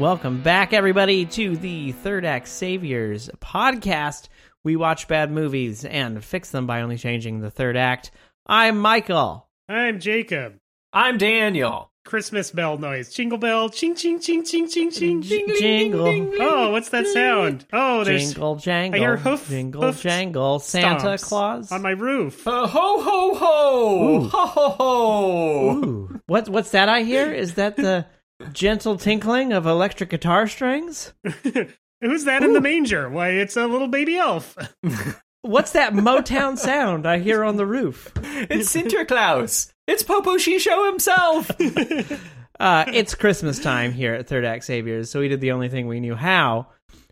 Welcome back, everybody, to the Third Act Saviors podcast. We watch bad movies and fix them by only changing the third act. I'm Michael. I'm Jacob. I'm Daniel. Christmas bell noise. Jingle bell. Ching, ching, ching, ching, ching, ching. J- Ding, ding, jingle. ding, ding, ding. Oh, what's that sound? Oh, there's Jingle jangle. I hear hoof- jingle hoof jangle. Santa Claus. on my roof. Uh, ho ho ho! Ooh. Ho ho ho! Ooh. What, what's that I hear? Is that the gentle tinkling of electric guitar strings? Who's that in the manger? Why, it's a little baby elf. What's that Motown sound I hear on the roof? It's Sinterklaas. It's Popo Shisho himself. Uh, it's Christmas time here at Third Act Saviors, so we did the only thing we knew how,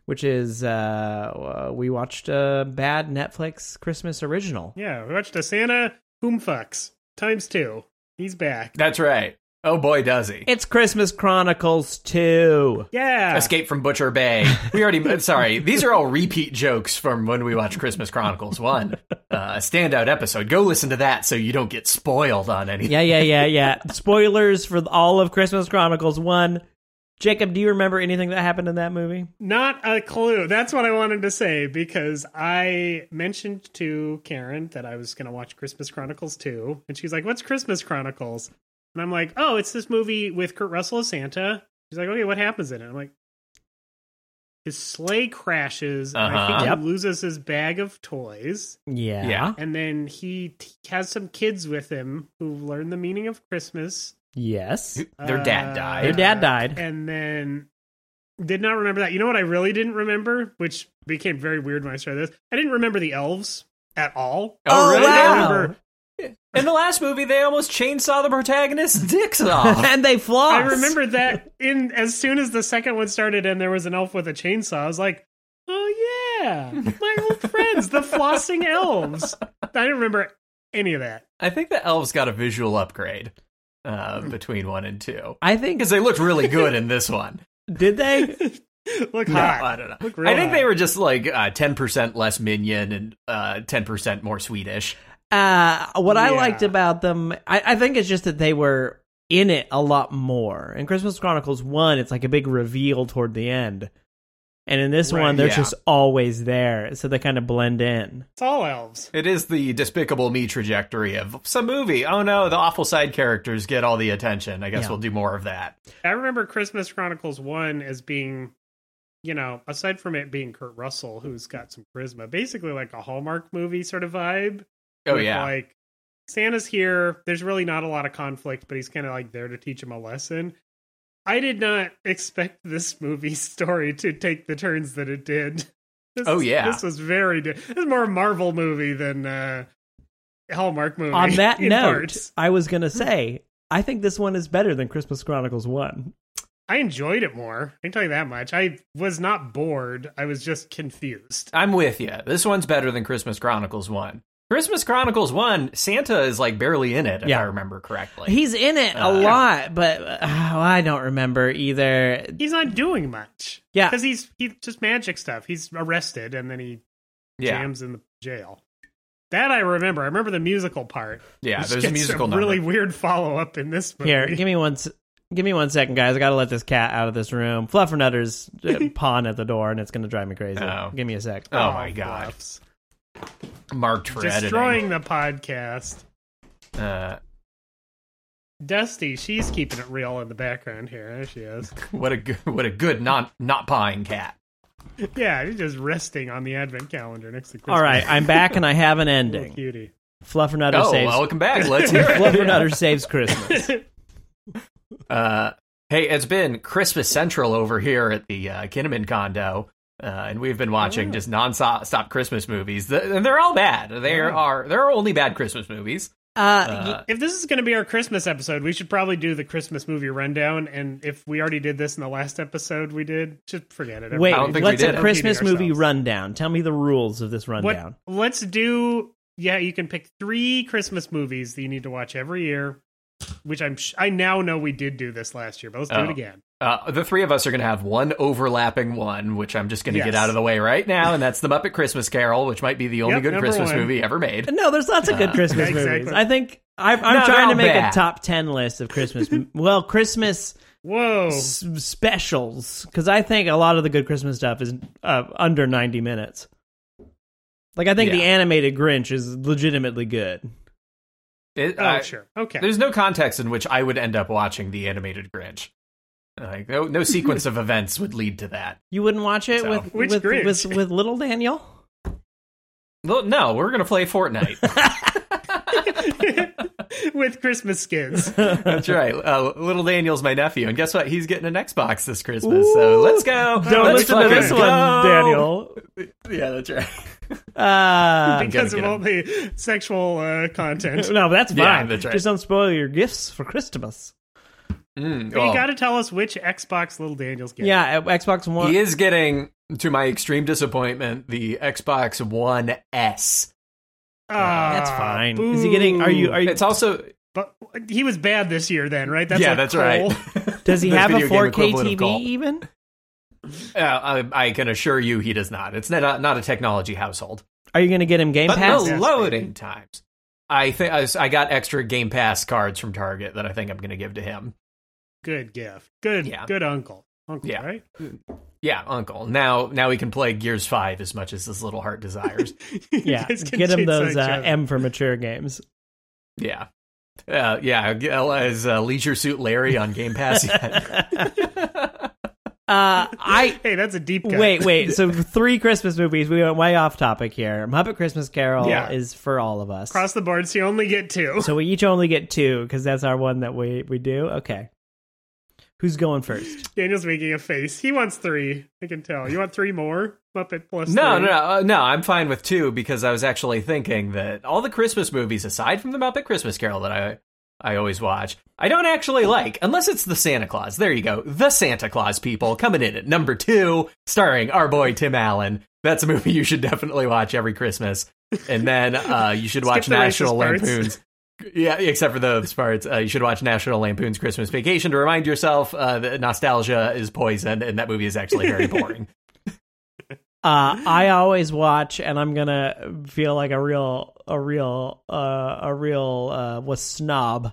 which is uh, uh, we watched a bad Netflix Christmas original. yeah, we watched a Santa whom fucks times two. He's back. That's right. Oh boy, does he. It's Christmas Chronicles 2. Yeah. Escape from Butcher Bay. We already. sorry, these are all repeat jokes from when we watched Christmas Chronicles One, uh, a standout episode. Go listen to that so you don't get spoiled on anything. Yeah, yeah, yeah, yeah. Spoilers for all of Christmas Chronicles 1. Jacob, do you remember anything that happened in that movie? Not a clue. That's what I wanted to say because I mentioned to Karen that I was going to watch Christmas Chronicles 2. And she's like, What's Christmas Chronicles? And I'm like, Oh, it's this movie with Kurt Russell as Santa. She's like, Okay, what happens in it? I'm like, His sleigh crashes. and I Uh-huh. think Yep. he loses his bag of toys. Yeah. Yeah. And then he t- has some kids with him who learn the meaning of Christmas. Yes. Their dad Uh, died. Their dad died. And then did not remember that. You know what I really didn't remember, which became very weird when I started this? I didn't remember the elves at all. Oh, really? I wow. remember In the last movie, they almost chainsaw the protagonist's dicks off. and they floss. I remember that in as soon as the second one started and there was an elf with a chainsaw, I was like, Oh yeah, my old friends, the flossing elves. I didn't remember any of that. I think the elves got a visual upgrade uh, between one and two I think. because they looked really good in this one. Did they? Look No, hot. I don't know. I think hot. they were just like uh, ten percent less minion and uh, ten percent more Swedish. Uh, what I liked about them, I, I think it's just that they were in it a lot more. In Christmas Chronicles 1, it's like a big reveal toward the end. And in this Right, one, they're yeah. just always there. So they kind of blend in. It's all elves. It is the Despicable Me trajectory of some movie. Oh no, the awful side characters get all the attention. I guess Yeah. we'll do more of that. I remember Christmas Chronicles 1 as being, you know, aside from it being Kurt Russell, who's got some charisma, basically like a Hallmark movie sort of vibe. Oh with, yeah, Like, Santa's here. There's really not a lot of conflict, but he's kind of like there to teach him a lesson. I did not expect this movie story to take the turns that it did. This Oh, yeah. This was very. Di- this is more a Marvel movie than uh, Hallmark movie. On that note, parts. I was going to say, I think this one is better than Christmas Chronicles 1. I enjoyed it more. I can tell you that much. I was not bored. I was just confused. I'm with you. This one's better than Christmas Chronicles one. Christmas Chronicles one, Santa is like barely in it, if Yeah. I remember correctly. He's in it a Uh, yeah. lot, but uh, I don't remember either. He's not doing much. Yeah. because he's he's just magic stuff. He's arrested and then he yeah, jams in the jail. That I remember. I remember the musical part. yeah. Which There's a musical a number. really weird follow up in this movie. Here, give me one. Give me one second, guys. I gotta let this cat out of this room. Fluffernutters uh, pawn at the door, and it's gonna drive me crazy. Oh. Give me a sec. Oh, my god, Fluffs. Marked for editing. destroying the podcast. Uh, Dusty, she's keeping it real in the background here. There she is. what a good, what a good not not pawing cat. Yeah, she's just resting on the advent calendar next to Christmas. All right, I'm back, and I have an ending. cutie. Fluffernutter Oh, saves. welcome back. Let's hear. it. Fluffernutter saves Christmas. Uh, hey, it's been Christmas Central over here at the uh, Kinnaman condo. Uh, and we've been watching Oh. just non-stop Christmas movies, Th- and they're all bad. There Oh. are there are only bad Christmas movies. Uh, Uh, If this is going to be our Christmas episode, we should probably do the Christmas movie rundown. And if we already did this in the last episode, we did just forget it. wait, I don't think we what's did. a Christmas movie rundown? Tell me the rules of this What? rundown. Let's do. Yeah, you can pick three Christmas movies that you need to watch every year. Which I'm. sh- I now know we did do this last year, but let's do Oh. it again. Uh, the three of us are going to have one overlapping one, which I'm just going to get out of the way right now, and that's the Muppet Christmas Carol, which might be the only Yep, good Christmas one. movie ever made. No, there's lots of good Uh, Christmas yeah, movies. I think I'm, I'm No, trying to make bad. a top ten list of Christmas. well, Christmas Whoa. s- specials because I think a lot of the good Christmas stuff is uh, under 90 minutes. Like I think the animated Grinch is legitimately good. It, Oh, I- sure. Okay. There's no context in which I would end up watching the animated Grinch. Like no, no sequence of events would lead to that. You wouldn't watch it So- with Which with, Grinch? with with little Daniel? Well, no, we're gonna play Fortnite. With Christmas skins. That's right. Uh, little Daniel's my nephew, and guess what? He's getting an Xbox this Christmas. So let's go. Don't Let's listen to fucking this one, go. Daniel. Yeah, that's right. Uh, because of get all the sexual uh, content. no, that's fine. Yeah, that's right. Just don't spoil your gifts for Christmas. Mm, But well, you got to tell us which Xbox Little Daniel's getting. Yeah, Xbox One. he is getting, to my extreme disappointment, the Xbox One S. Ah, That's fine. Is he getting? Are you? Are you? It's also But he was bad this year, then, right? That's yeah, like that's Cole. right. Does he have a 4K TV even? Uh, I, I can assure you, he does not. It's not not a technology household. Are you going to get him Game But Pass? the loading times. I think I, I got extra Game Pass cards from Target that I think I'm going to give to him. Good gift. Good, Yeah. good uncle. Uncle, Yeah. right? Yeah, Uncle. Now now he can play Gears Five as much as his little heart desires. Yeah, get him those uh. M for mature games. yeah. Uh, yeah, as uh, Leisure Suit Larry on Game Pass. yet. Uh, I Hey, that's a deep cut. wait, wait. So three Christmas movies. We went way off topic here. Muppet Christmas Carol Yeah. is for all of us. Across the board, so you only get two. so we each only get two because that's our one that we we do. Okay. Who's going first? Daniel's making a face. He wants three. I can tell. You want three more? Muppet plus no, three. no, no, uh, no. I'm fine with two because I was actually thinking that all the Christmas movies, aside from the Muppet Christmas Carol that I I always watch, I don't actually like unless it's the Santa Claus. There you go, the Santa Claus people coming in at number two, starring our boy Tim Allen. That's a movie you should definitely watch every Christmas. And then uh, you should watch the National parts. Lampoon's. Yeah, except for those parts. Uh, you should watch National Lampoon's Christmas Vacation to remind yourself uh, that nostalgia is poison, and that movie is actually very boring. Uh, I always watch, and I'm gonna feel like a real, a real, uh, a real uh, was snob.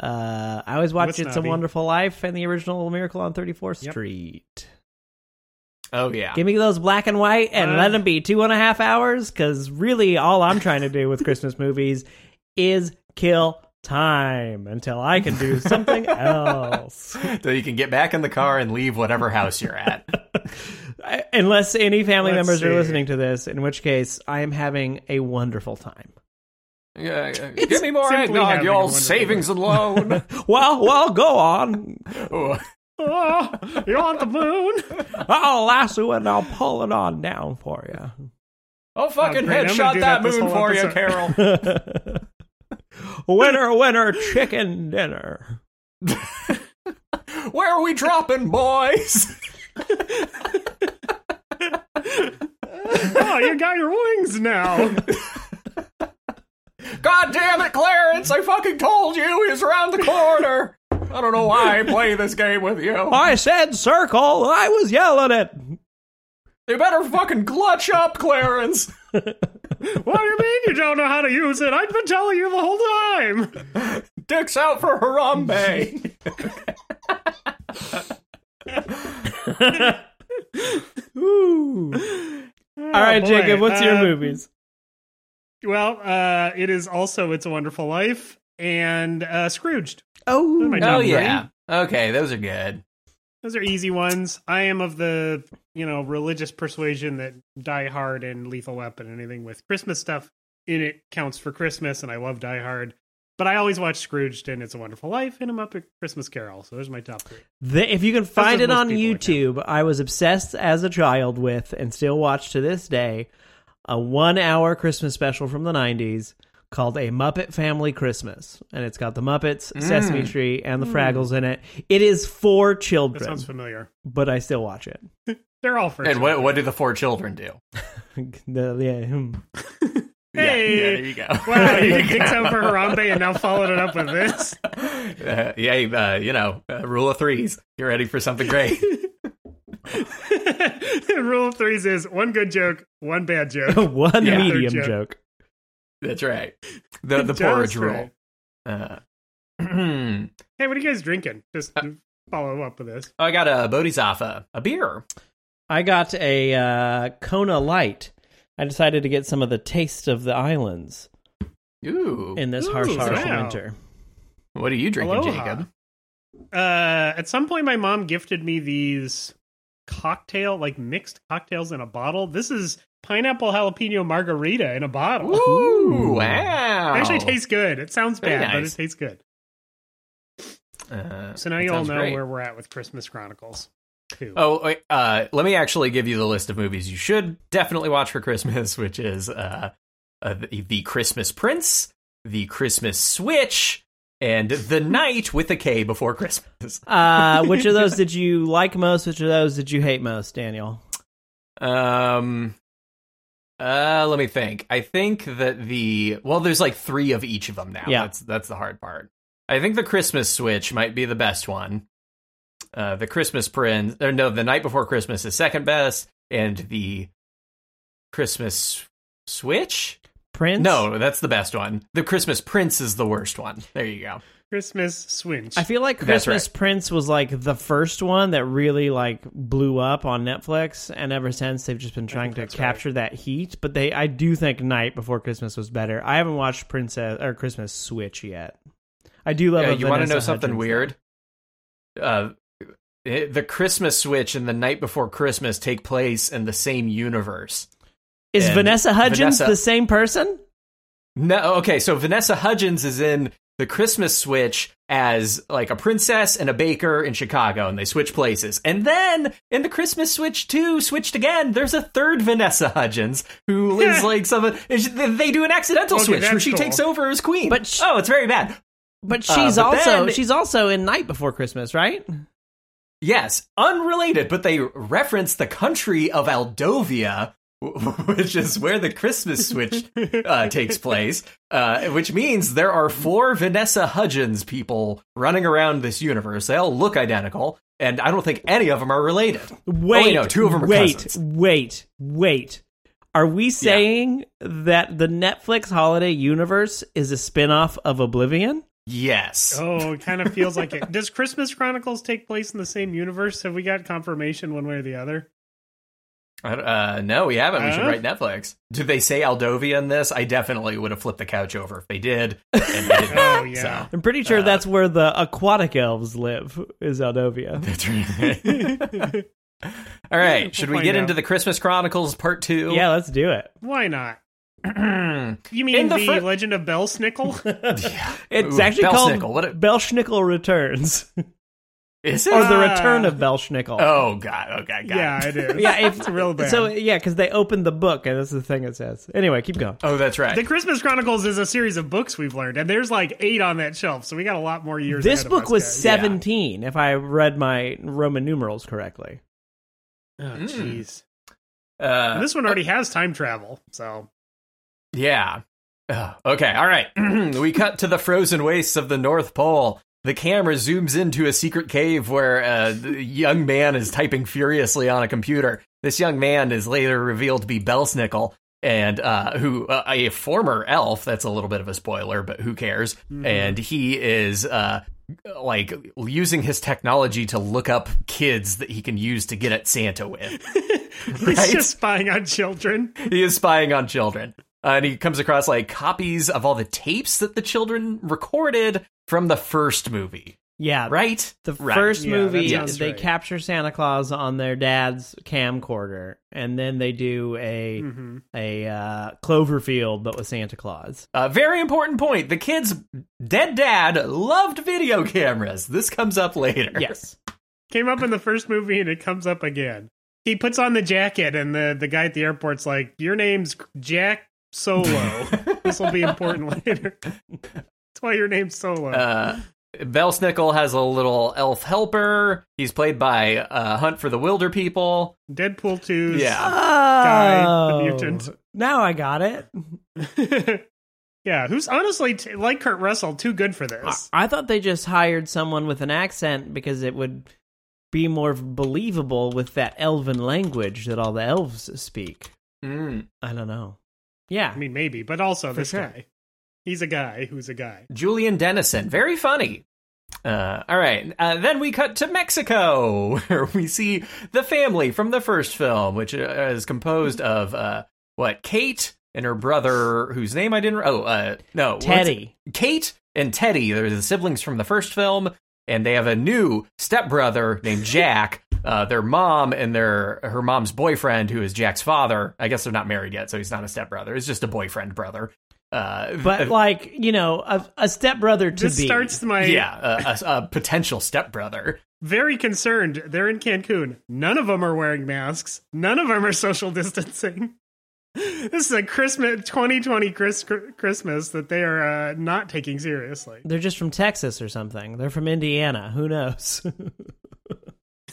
Uh, I always watch What's It's a? Wonderful Life and the original Miracle on 34th Yep. Street. oh yeah, Give me those black and white and Uh. let them be two and a half hours. Because really, all I'm trying to do with Christmas movies is kill time until I can do something else. so you can get back in the car and leave whatever house you're at. Unless any family Let's members are listening to this, in which case I am having a wonderful time. Yeah, give me more eh, simply eggnog, having a your wonderful savings and loan. Well, well, go on. Oh, Oh, you want the moon? I'll lasso it and I'll pull it on down for you. Oh, I'll fucking Oh, great. I'm gonna headshot that that moon whole for you. Carol. Winner, winner, chicken dinner. Where are we dropping, boys? Oh, you got your wings now. God damn it, Clarence! I fucking told you he was around the corner. I don't know why I play this game with you. I said circle. I was yelling it. You better fucking clutch up, Clarence. What do you mean you don't know how to use it? I've been telling you the whole time. Dicks out for Harambe. Ooh. Oh, All right, boy. Jacob, what's your Uh, movies? Well, uh, it is also It's a Wonderful Life and uh, Scrooged. Oh, my Oh top yeah. Okay, those are good. Those are easy ones. I am of the you know religious persuasion that Die Hard and Lethal Weapon, and anything with Christmas stuff in it counts for Christmas, and I love Die Hard. But I always watch Scrooged and It's a Wonderful Life, and I'm up at Christmas Carol. So there's my top three. The, if you can find it on YouTube, I was obsessed as a child with and still watch to this day a one hour Christmas special from the 90s called A Muppet Family Christmas. And it's got the Muppets, Sesame Street, and the Fraggles in it. It is for That children, sounds familiar. but I still watch it. They're all for And what children. what do the four children do? The- yeah, hmm. Yeah, Hey. yeah, there you go. Wow, you did Dicks Out for Harambe and now followed it up with this. Uh, yeah, uh, you know, uh, rule of threes. You're ready for something great. Rule of threes is one good joke, one bad joke. one Yeah. medium Joke. joke. That's right. The the porridge right. rule. Uh, Hey, what are you guys drinking? Just follow up with this. I got a Bodhisattva, a beer. I got a uh, Kona Light. I decided to get some of the taste of the islands Ooh. in this Ooh, harsh, harsh wow. winter. what are you drinking, Aloha. Jacob? Uh, at some point, my mom gifted me these cocktail, like mixed cocktails in a bottle. This is pineapple jalapeno margarita in a bottle. Ooh, wow. It actually tastes good. It sounds Very bad, but it tastes good. Uh, So now you all know great. where we're at with Christmas Chronicles. Too. Oh, wait, uh, let me actually give you the list of movies you should definitely watch for Christmas, which is uh, uh, the, the Christmas Prince, the Christmas Switch, and The Night with a K before Christmas. Uh, which of those did you like most? Which of those did you hate most, Daniel? Um, uh, let me think. I think that the well, there's like three of each of them now. Yeah. that's that's the hard part. I think the Christmas Switch might be the best one. Uh, the Christmas Prince, or no, the Night Before Christmas is second best, and the Christmas Switch. Prince? No, that's the best one. The Christmas Prince is the worst one. There you go. Christmas Swinch. I feel like Christmas right. Prince was like the first one that really like blew up on Netflix, and ever since they've just been trying to that's capture that heat. But they, I do think Night Before Christmas was better. I haven't watched Princess or Christmas Switch yet. I do love. Yeah, a you want to know something Hudgens weird? Uh, it- the Christmas Switch and the Night Before Christmas take place in the same universe. Is and Vanessa Hudgens Vanessa- the same person? No, okay, so Vanessa Hudgens is in the Christmas Switch as like a princess and a baker in Chicago, and they switch places. And then in the Christmas Switch 2, switched again, there's a third Vanessa Hudgens who is like some. They do an accidental Okay, switch where she cool. takes over as queen. But sh- oh, it's very bad. But Uh, she's but also then- she's also in Night Before Christmas, right? Yes, unrelated, but they reference the country of Aldovia, which is where the Christmas switch uh, takes place, uh, which means there are four Vanessa Hudgens people running around this universe. They all look identical, and I don't think any of them are related. Wait, no, two of them are wait, cousins. wait, wait. Are we saying that the Netflix holiday universe is a spin-off of Oblivion? Yes. oh, it kind of feels like it. Does Christmas Chronicles take place in the same universe? Have we got confirmation one way or the other? I don't- Uh, no, we haven't. We should Uh? write Netflix. Do they say Aldovia in this? I definitely would have flipped the couch over if they did. And they did Oh, yeah. so. I'm pretty sure Uh, that's where the aquatic elves live. Is Aldovia? That's right. All right, should we find get out. into the Christmas Chronicles Part Two? Yeah, let's do it. Why not? You mean In the, the fir- Legend of Belsnickel? It's Ooh, actually Belsnickel, called what a- Belsnickel Returns, Is it? or the. Return uh, of Belsnickel. oh God. Okay. Got yeah, it. it is. yeah, if, it's real bad. So yeah, because they opened the book, and that's the thing it says. Anyway, keep going. Oh, that's right. the Christmas Chronicles is a series of books we've learned, and there's like eight on that shelf, so we got a lot more years. This ahead of book us, was guys. seventeen, if I read my Roman numerals correctly. Oh, hmm. jeez. uh, this one uh, already has time travel, so Yeah. Ugh, okay. All right. we cut to the frozen wastes of the North Pole. The camera zooms into a secret cave where a young man is typing furiously on a computer. This young man is later revealed to be Belsnickel, and uh, who uh, a former elf. That's a little bit of a spoiler, but who cares? And he is uh, like using his technology to look up kids that he can use to get at Santa with. he's Right? just spying on children. he is spying on children. Uh, and he comes across like copies of all the tapes that the children recorded from the first movie, Yeah, right? The Right. first Yeah, that movie, sounds they right. capture Santa Claus on their dad's camcorder, and then they do a Mhm. a uh, Cloverfield, but with Santa Claus. Uh, very important point. The kids' dead dad loved video cameras. This comes up later. Yes, Came up in the first movie, and it comes up again. He puts on the jacket, and the the guy at the airport's like, "Your name's Jack Solo. this will be important later. That's why your name's Solo." Uh, Belsnickel has a little elf helper. He's played by uh, Hunt for the Wilder People. Deadpool 2's Yeah. Guy, the Oh, mutant. Now I got it. yeah, who's honestly t- like Kurt Russell, too good for I, this. I thought they just hired someone with an accent because it would be more believable with that elven language that all the elves speak. Mm. I don't know. Yeah, I mean, maybe, but also For this sure. guy. He's a guy who's a guy. Julian Dennison, very funny. Uh, all right. Uh, then we cut to Mexico, where we see the family from the first film, which uh, is composed of uh, what Kate and her brother, whose name I didn't. Oh, uh, no, Teddy. Kate and Teddy. They're the siblings from the first film, and they have a new stepbrother named Jack. Uh, their mom and their her mom's boyfriend, who is Jack's father. I guess they're not married yet, so he's not a stepbrother. It's just a boyfriend brother. Uh, But like you know, a, a stepbrother to This be. starts my yeah, a, a, a potential stepbrother. very concerned. They're in Cancun. None of them are wearing masks. None of them are social distancing. This is a Christmas 2020 Chris, Christmas that they are uh, not taking seriously. They're just from Texas or something. They're from Indiana. Who knows?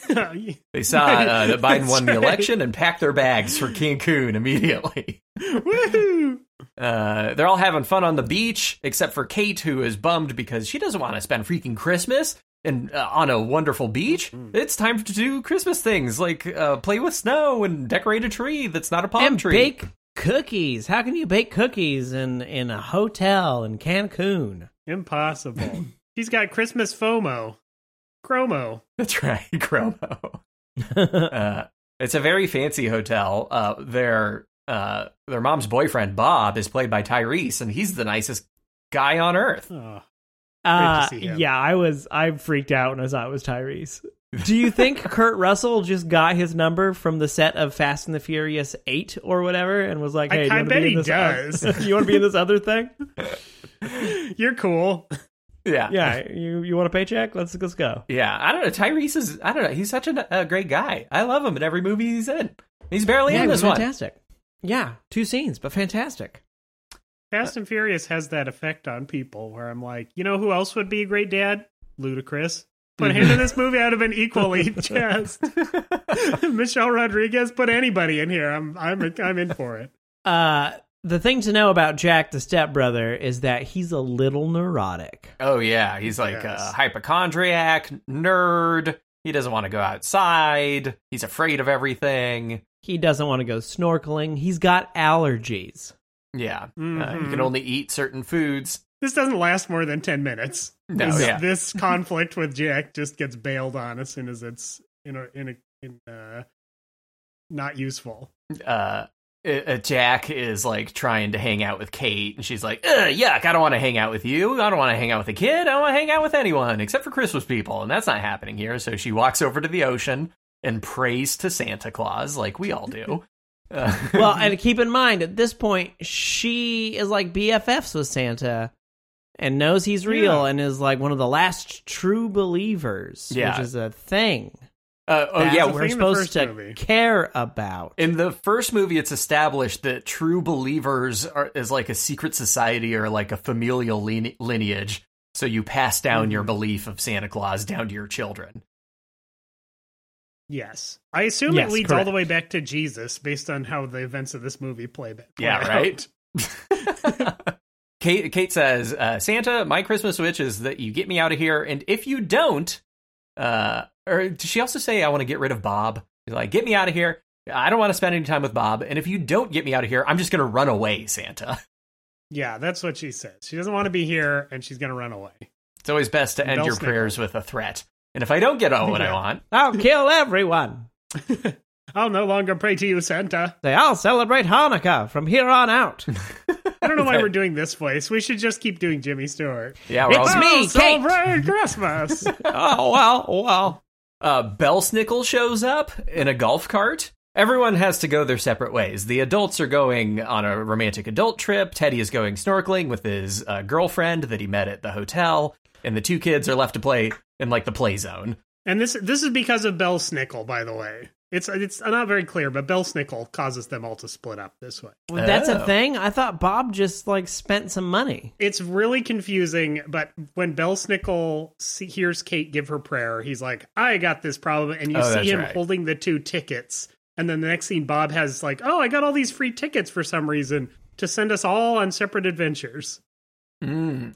They saw uh, that Biden That's won the right. election and packed their bags for Cancun immediately. Woohoo! Uh, they're all having fun on the beach, except for Kate, who is bummed because she doesn't want to spend freaking Christmas and uh, on a wonderful beach. It's time to do Christmas things like uh, play with snow and decorate a tree that's not a palm and tree. bake cookies. How can you bake cookies in in a hotel in Cancun? Impossible. He's got Christmas FOMO. Chromo. That's right, Chromo. uh, it's a very fancy hotel. Uh, their uh, their mom's boyfriend Bob is played by Tyrese, and he's the nicest guy on earth. Oh, Uh, yeah, I was I freaked out when I saw it was Tyrese. Do you think Kurt Russell just got his number from the set of Fast and the Furious Eight or whatever, and was like, "Hey, do you I bet be in he this oth- does. you want to be in this other thing? You're cool. Yeah, Yeah, you you want a paycheck? Let's let's go." yeah. I don't know. Tyrese is. I don't know. He's such a, a great guy. I love him in every movie he's in. He's barely yeah, in it was this one. fantastic. Yeah, two scenes, but fantastic. Fast and Furious has that effect on people where I'm like, you know who else would be a great dad? Ludacris. Put him in this movie, I'd have been equally jazzed. Michelle Rodriguez, put anybody in here. I'm I'm I'm in for it. Uh, the thing to know about Jack, the stepbrother, is that he's a little neurotic. Oh yeah, he's like Yes. a hypochondriac nerd. He doesn't want to go outside. He's afraid of everything. He doesn't want to go snorkeling. He's got allergies. Yeah, uh, he Mhm. can only eat certain foods. This doesn't last more than ten minutes. No, this, yeah. this conflict with Jack just gets bailed on as soon as it's in a in a in uh not useful. uh, uh, Jack is like trying to hang out with Kate, and she's like, "Yuck! I don't want to hang out with you. I don't want to hang out with a kid. I don't want to hang out with anyone except for Christmas people." And that's not happening here. So she walks over to the ocean and prays to Santa Claus, like we all do. Uh, well, and keep in mind, at this point, she is like BFFs with Santa and knows he's real Yeah. and is like one of the last true believers, Yeah. which is a thing. Uh, oh that yeah, we're thing in the supposed to movie. care about. In the first movie, it's established that true believers are is like a secret society or like a familial line- lineage. So you pass down your Mhm. belief of Santa Claus down to your children. Yes. I assume Yes, it leads all the way back to Jesus based on how the events of this movie play back. Yeah, play right? Kate, Kate says, uh, Santa, my Christmas wish is that you get me out of here, and if you don't, uh, or does she also say, I want to get rid of Bob? She's like, get me out of here. I don't want to spend any time with Bob, and if you don't get me out of here, I'm just going to run away, Santa. Yeah, that's what she says. She doesn't want to be here and she's going to run away. It's always best to end Bell your snickle. prayers with a threat. And if I don't get all what I want, I'll kill everyone. I'll no longer pray to you, Santa. Say, I'll celebrate Hanukkah from here on out. I don't know why we're doing this voice. We should just keep doing Jimmy Stewart. yeah, we're It's all. me. Oh, Kate. celebrate Christmas. oh, well, well. Uh, Belsnickel shows up in a golf cart. Everyone has to go their separate ways. The adults are going on a romantic adult trip. Teddy is going snorkeling with his uh, girlfriend that he met at the hotel, and the two kids are left to play in like the play zone. and this this is because of Belsnickel, by the way. It's it's not very clear, but Belsnickel causes them all to split up this way. Well, That's a Oh. thing? I thought Bob just, like, spent some money. It's really confusing, but when Belsnickel hears Kate give her prayer, he's like, "I got this problem," and you Oh, see him right. holding the two tickets, and then the next scene, Bob has like, "Oh, I got all these free tickets for some reason to send us all on separate adventures." Mm.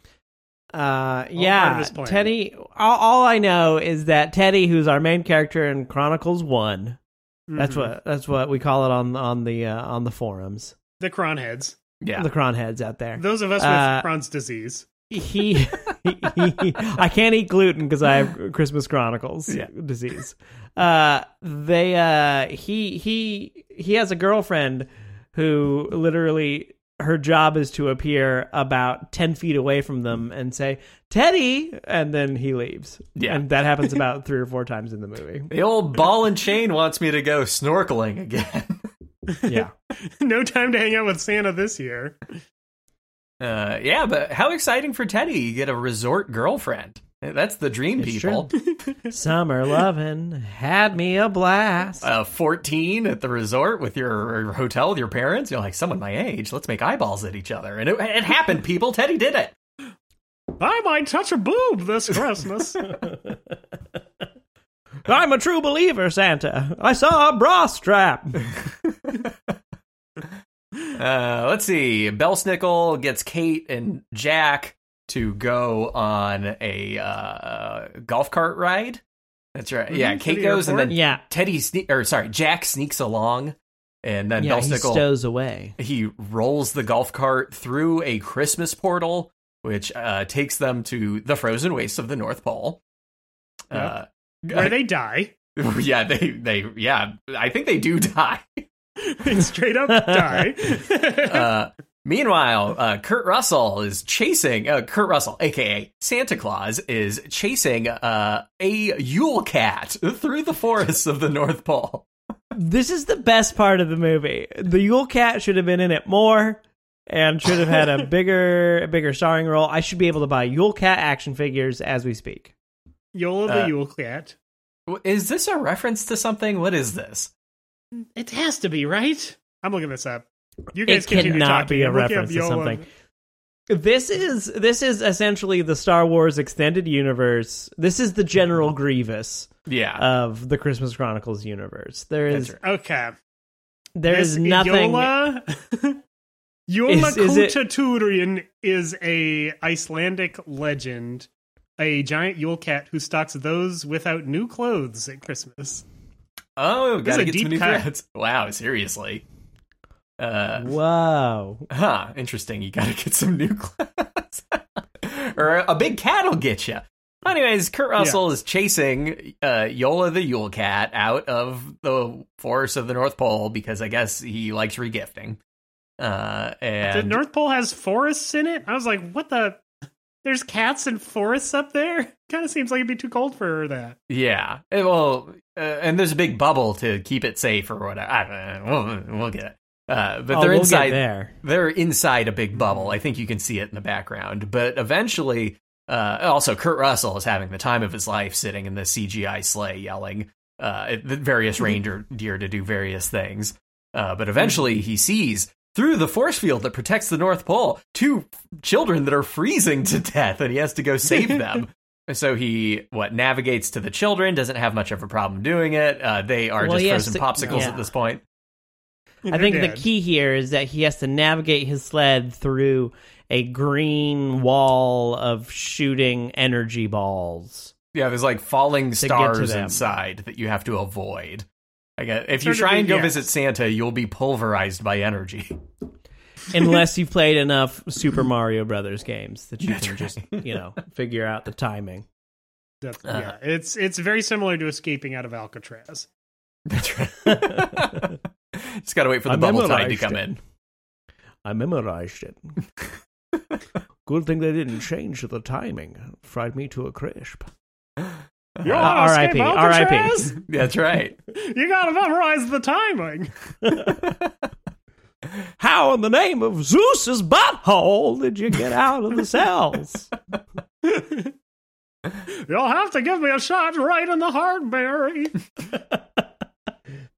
Uh, yeah. Teddy. All, all I know is that Teddy, who's our main character in Chronicles One, that's Mhm. what that's what we call it on on the uh, on the forums, the Cronheads, Yeah. the Cron heads out there. those of us Uh, with Crohn's disease. He I can't eat gluten because I have Christmas Chronicles Yeah. disease. Uh, they uh, he he he has a girlfriend who literally her job is to appear about ten feet away from them and say Teddy, and then he leaves. Yeah. and that happens about three or four times in the movie. The old ball and chain wants me to go snorkeling again. Yeah, no time to hang out with Santa this year. Uh, yeah, but how exciting for Teddy! You get a resort girlfriend. That's the dream, It's people. summer lovin' had me a blast. Uh, 14 at the resort with your hotel with your parents. You're like, someone my age, let's make eyeballs at each other. And it, it happened, people. Teddy did it. I might touch a boob this Christmas. I'm a true believer, Santa. I saw a bra strap. Uh, let's see. Belsnickel gets Kate and Jack to go on a uh, golf cart ride. That's right. Yeah, Mhm, to Kate the goes, and then Yeah, Teddy sne- or sorry, Jack sneaks along, and then yeah, he Belsnickel stows away. he rolls the golf cart through a Christmas portal, which uh, takes them to the frozen wastes of the North Pole. Uh, Where they die. yeah, they they yeah, I think they do die. They straight up die. uh, meanwhile, uh, Kurt Russell is chasing uh, Kurt Russell, aka Santa Claus, is chasing uh, a Yule cat through the forests of the North Pole. This is the best part of the movie. The Yule Cat should have been in it more and should have had a bigger, a bigger starring role. I should be able to buy Yule Cat action figures as we speak. Yule the Uh, Yule Cat. Is this a reference to something? What is this? It has to be, right? I'm looking this up. You guys It cannot be a I'm looking reference to something. This is this is essentially the Star Wars extended universe. This is the General Grievous Yeah, of the Christmas Chronicles universe. There is That's right. Okay. there is This nothing. Yola, Yola Is- is is a Icelandic legend, a giant Yule cat who stalks those without new clothes at Christmas. Oh, This gotta a get some deep new cut. threads. Wow, seriously. Uh, Whoa. huh, interesting. You gotta get some new clothes. or a big cat will get you. Anyways, Kurt Russell is chasing uh, Yola the Yule Cat out of the forests of the North Pole because I guess he likes regifting. Uh, The North Pole has forests in it. I was like, what the? There's cats and forests up there. Kind of seems like it'd be too cold for that. yeah, well, uh, and there's a big bubble to keep it safe or whatever. I don't know. We'll, we'll get it. Uh, but Oh, they're we'll inside. there. they're inside a big bubble. I think you can see it in the background. But eventually, uh, also Kurt Russell is having the time of his life sitting in the CGI sleigh yelling uh, at the various reindeer deer to do various things. Uh, but eventually, he sees through the force field that protects the North Pole two children that are freezing to death, and he has to go save them. So he what navigates to the children, doesn't have much of a problem doing it. Uh, they are Well, just frozen to- popsicles yeah. at this point. I think dead. the key here is that he has to navigate his sled through a green wall of shooting energy balls. Yeah, there's like falling stars inside that you have to avoid. I guess if you try and go yes. visit Santa, you'll be pulverized by energy. Unless you've played enough Super Mario Brothers games that you can just, you know, figure out the timing. That's- Uh-huh. yeah, it's it's very similar to escaping out of Alcatraz. That's right. Just gotta wait for the I bubble tide to come it. in. I memorized it. Good thing they didn't change the timing. Fried me to a crisp. You Uh, wanna R.I.P., R.I.P.. That's right. You gotta memorize the timing. How in the name of Zeus's butthole did you get out of the cells? You'll have to give me a shot right in the heart, Barry.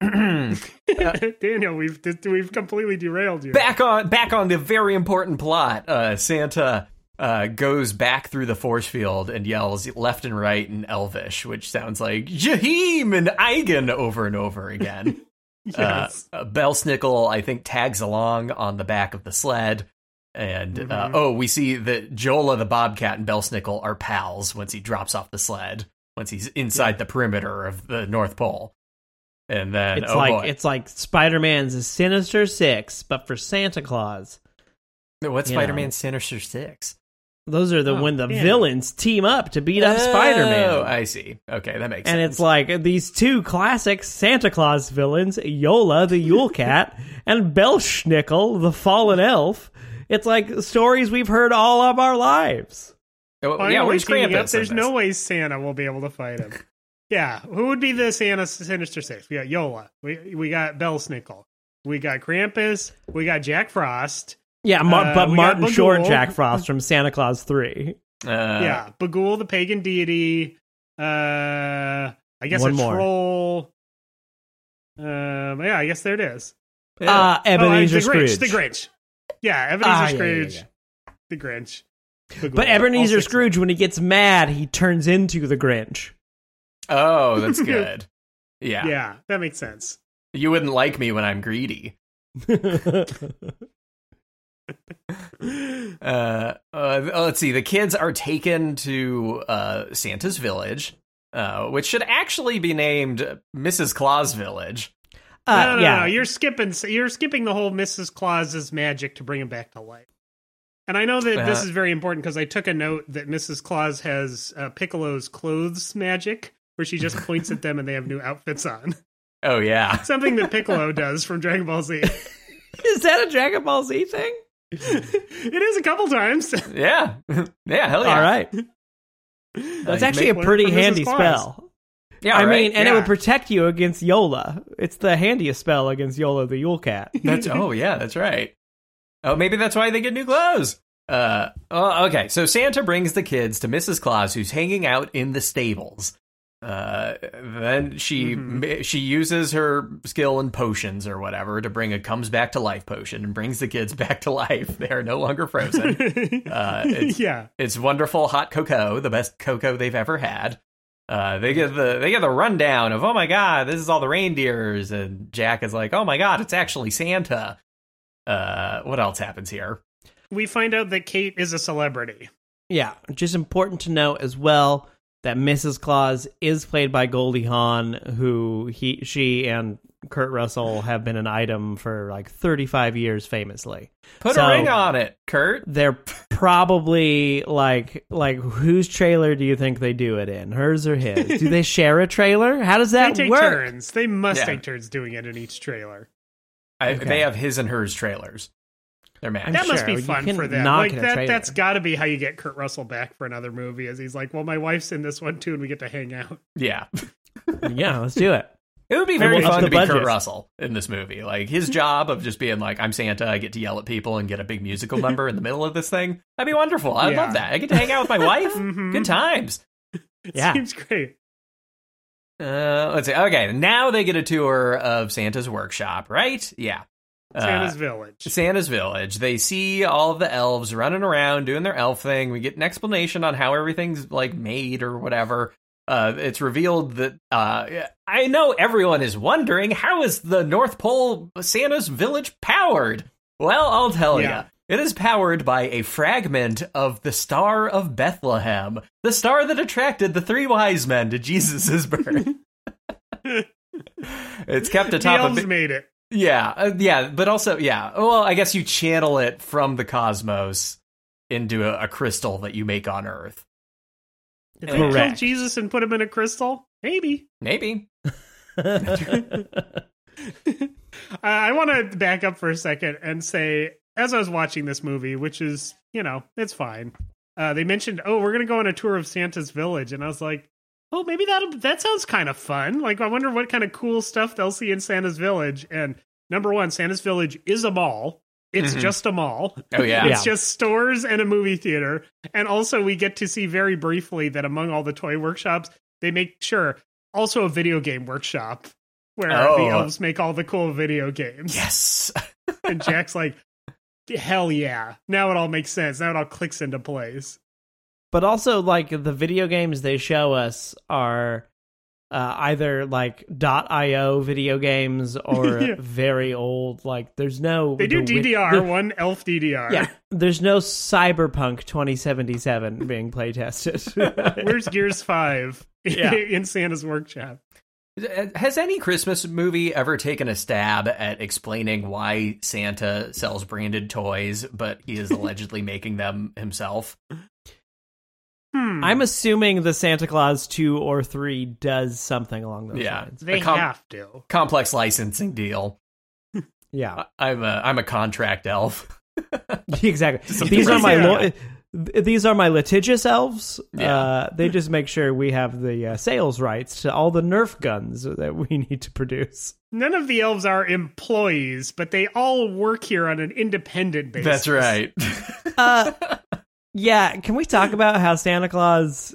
Daniel, we've we've completely derailed you. back on back on the very important plot. Uh, Santa uh, goes back through the force field and yells left and right in Elvish, which sounds like Jahim and Eigen over and over again. Yes. Uh, uh, Belsnickel, I think, tags along on the back of the sled. And uh, Mhm. oh, we see that Jola the Bobcat and Belsnickel are pals once he drops off the sled, once he's inside the perimeter of the North Pole. And then, It's oh like boy, it's like Spider Man's Sinister Six, but for Santa Claus. what's you Spider know. Man Sinister Six? Those are the Oh, when the yeah. villains team up to beat up Oh, Spider-Man. Oh, I see. Okay, that makes and sense. And it's like these two classic Santa Claus villains, Yola the Yule Cat and Belsnickel the Fallen Elf. It's like stories we've heard all of our lives. Oh, Finally yeah, where's teaming up. There's no way Santa will be able to fight him. Yeah, who would be the Santa Sinister Six? We got Yola. We we got Belsnickel. We got Krampus. We got Jack Frost. Yeah, Mar- Uh, but Martin Short Jack Frost from Santa Claus 3. Uh, yeah, Bagul, the pagan deity. Uh, I guess One a more. troll. Um, yeah, I guess there it is. Uh, Oh, Ebenezer the Grinch. Scrooge. The Grinch. Yeah, Ebenezer Ah, yeah, yeah, Scrooge. yeah. The Grinch. Bagul. But Ebenezer Scrooge, when he gets mad, he turns into the Grinch. Oh, that's good. Yeah. Yeah, that makes sense. You wouldn't like me when I'm greedy. Uh, uh, let's see. The kids are taken to uh, Santa's village, uh, which should actually be named Mrs. Claus Village. Uh, no, no, yeah. no, you're skipping. You're skipping the whole Mrs. Claus's magic to bring him back to life. And I know that this Uh, is very important because I took a note that Mrs. Claus has uh, Piccolo's clothes magic, where she just points at them and they have new outfits on. Oh yeah, Something that Piccolo does from Dragon Ball Z. Is that a Dragon Ball Z thing? it is a couple times. yeah, yeah. Hell yeah. All right. That's That's actually a pretty handy spell. Yeah, I right? mean, and it would protect you against Yola. It's the handiest spell against Yola the Yule Cat. That's oh yeah, that's right. Oh, maybe that's why they get new clothes. Uh, oh, okay. So Santa brings the kids to Mrs. Claus, who's hanging out in the stables. Uh, then she ma- she uses her skill in potions or whatever to bring a comes back to life potion and brings the kids back to life. They are no longer frozen. Uh, it's- yeah. it's wonderful hot cocoa, the best cocoa they've ever had. Uh, they get the they get the rundown of oh my god, this is all the reindeers, and Jack is like, oh my god, it's actually Santa. Uh, what else happens here? We find out that Kate is a celebrity. Yeah, just important to note as well that Mrs. Claus is played by Goldie Hawn, who he, she, and Kurt Russell have been an item for like 35 years, famously. Put So- a ring on it, Kurt. They're probably like, like whose trailer do you think they do it in? Hers or his? do they share a trailer? How does that they take work? turns. They must Yeah. take turns doing it in each trailer. I, Okay. They have his and hers trailers. They're I'm matched. that must be fun for them. Like that, that's got to be how you get Kurt Russell back for another movie. As he's like, well, my wife's in this one too, and we get to hang out. Yeah, Yeah, let's do it. it would be very fun to be Kurt. Russell in this movie. Like his job of just being like, I'm Santa. I get to yell at people and get a big musical number in the middle of this thing. That'd be wonderful. I'd Yeah. love that. I get to hang out with my wife. Mhm. Good times. It Yeah. seems great. Uh, let's see. Okay, now they get a tour of Santa's workshop, right? Yeah. Uh, Santa's village. Santa's village. They see all of the elves running around doing their elf thing. We get an explanation on how everything's like made or whatever. Uh, it's revealed that uh, I know everyone is wondering how is the North Pole Santa's village powered? Well, I'll tell Yeah. you. It is powered by a fragment of the Star of Bethlehem, the star that attracted the three wise men to Jesus' birth. it's kept the atop a elves bi- made it. Yeah, uh, yeah, but also, yeah. Well, I guess you channel it from the cosmos into a, a crystal that you make on Earth. Did they kill Jesus and put him in a crystal? Maybe. Maybe. I want to back up for a second and say, as I was watching this movie, which is, you know, it's fine. Uh, they mentioned, oh, we're gonna go on a tour of Santa's village, and I was like, oh, maybe that that sounds kind of fun. Like, I wonder what kind of cool stuff they'll see in Santa's village. And number one, Santa's village is a mall. It's Mhm. just a mall. Oh yeah. It's just stores and a movie theater. And also, we get to see very briefly that among all the toy workshops, they make sure also a video game workshop where Oh. the elves make all the cool video games. Yes. And Jack's like, hell yeah. Now it all makes sense. Now it all clicks into place. But also, like the video games they show us are uh, either like .io video games or Yeah. very old. Like, there's no They do the DDR, the- one elf DDR. yeah, there's no Cyberpunk 2077 being play tested. Where's Gears 5 Yeah. in Santa's workshop? Has any Christmas movie ever taken a stab at explaining why Santa sells branded toys, but he is allegedly making them himself? Hmm. I'm assuming the Santa Claus 2 or 3 does something along those Yeah. lines. they a com- have to. Complex licensing deal. Yeah. I- I'm a I'm a contract elf. exactly. These are my lo- these are my litigious elves. Yeah. Uh, they just make sure we have the uh, sales rights to all the Nerf guns that we need to produce. None of the elves are employees, but they all work here on an independent basis. That's right. Uh, yeah, can we talk about how Santa Claus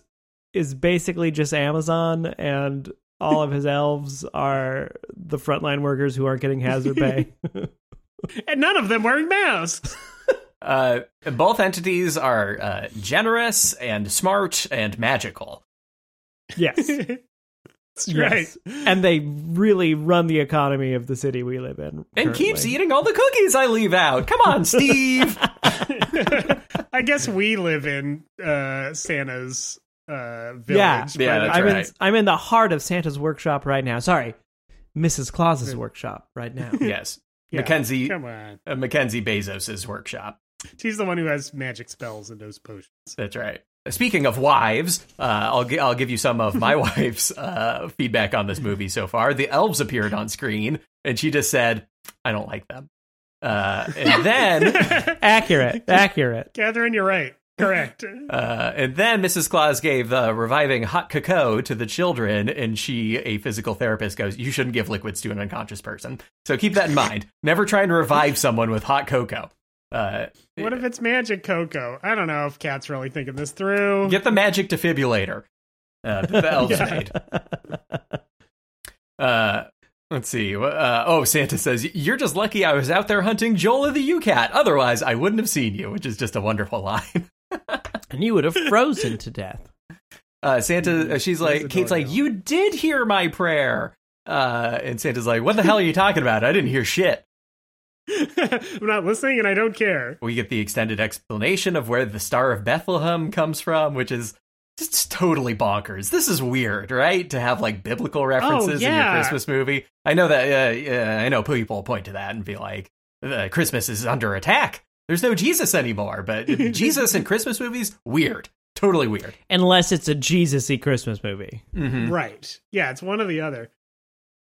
is basically just Amazon and all of his elves are the frontline workers who aren't getting hazard pay? And none of them wearing masks. Uh, both entities are uh, generous and smart and magical. yes. That's right. Yes. And they really run the economy of the city we live in. And keeps eating all the cookies I leave out. Come on, Steve. I guess we live in uh, Santa's uh, village. Yeah. Yeah, I'm right. in I'm in the heart of Santa's workshop right now. Sorry, Mrs. Claus's workshop right now. yes, Yeah, Mackenzie Come on. uh, Mackenzie Bezos's workshop. She's the one who has magic spells and those potions. That's right. Speaking of wives, uh, I'll gi- I'll give you some of my wife's uh, feedback on this movie so far. The elves appeared on screen, and she just said, "I don't like them." Uh, and then, accurate, accurate. Catherine, you're right. Correct. uh, and then Mrs. Claus gave the reviving hot cocoa to the children, and she, a physical therapist, goes, "You shouldn't give liquids to an unconscious person." So keep that in mind. Never try and revive someone with hot cocoa. Uh, what if it's magic cocoa? I don't know if Cat's really thinking this through. get the magic defibrillator. Uh, the elves Yeah. made. Let's see. Uh, oh, Santa says, You're just lucky I was out there hunting Jola the Yule Cat. Otherwise, I wouldn't have seen you, which is just a wonderful line. And you would have frozen to death. Uh, Santa, uh, she's like, Kate's like. You did hear my prayer. Uh, and Santa's like, What the hell are you talking about? I didn't hear shit. I'm not listening and I don't care. We get the extended explanation of where the Star of Bethlehem comes from, which is just totally bonkers. This is weird, right? To have like biblical references in your. Christmas movie. I know that. Uh, uh, I know people point to that and be like, uh, "Christmas is under attack." There's no Jesus anymore, but Jesus in Christmas movies, weird, totally weird. Unless it's a Jesus-y Christmas movie. Mm-hmm. Right. Yeah, it's one or the other.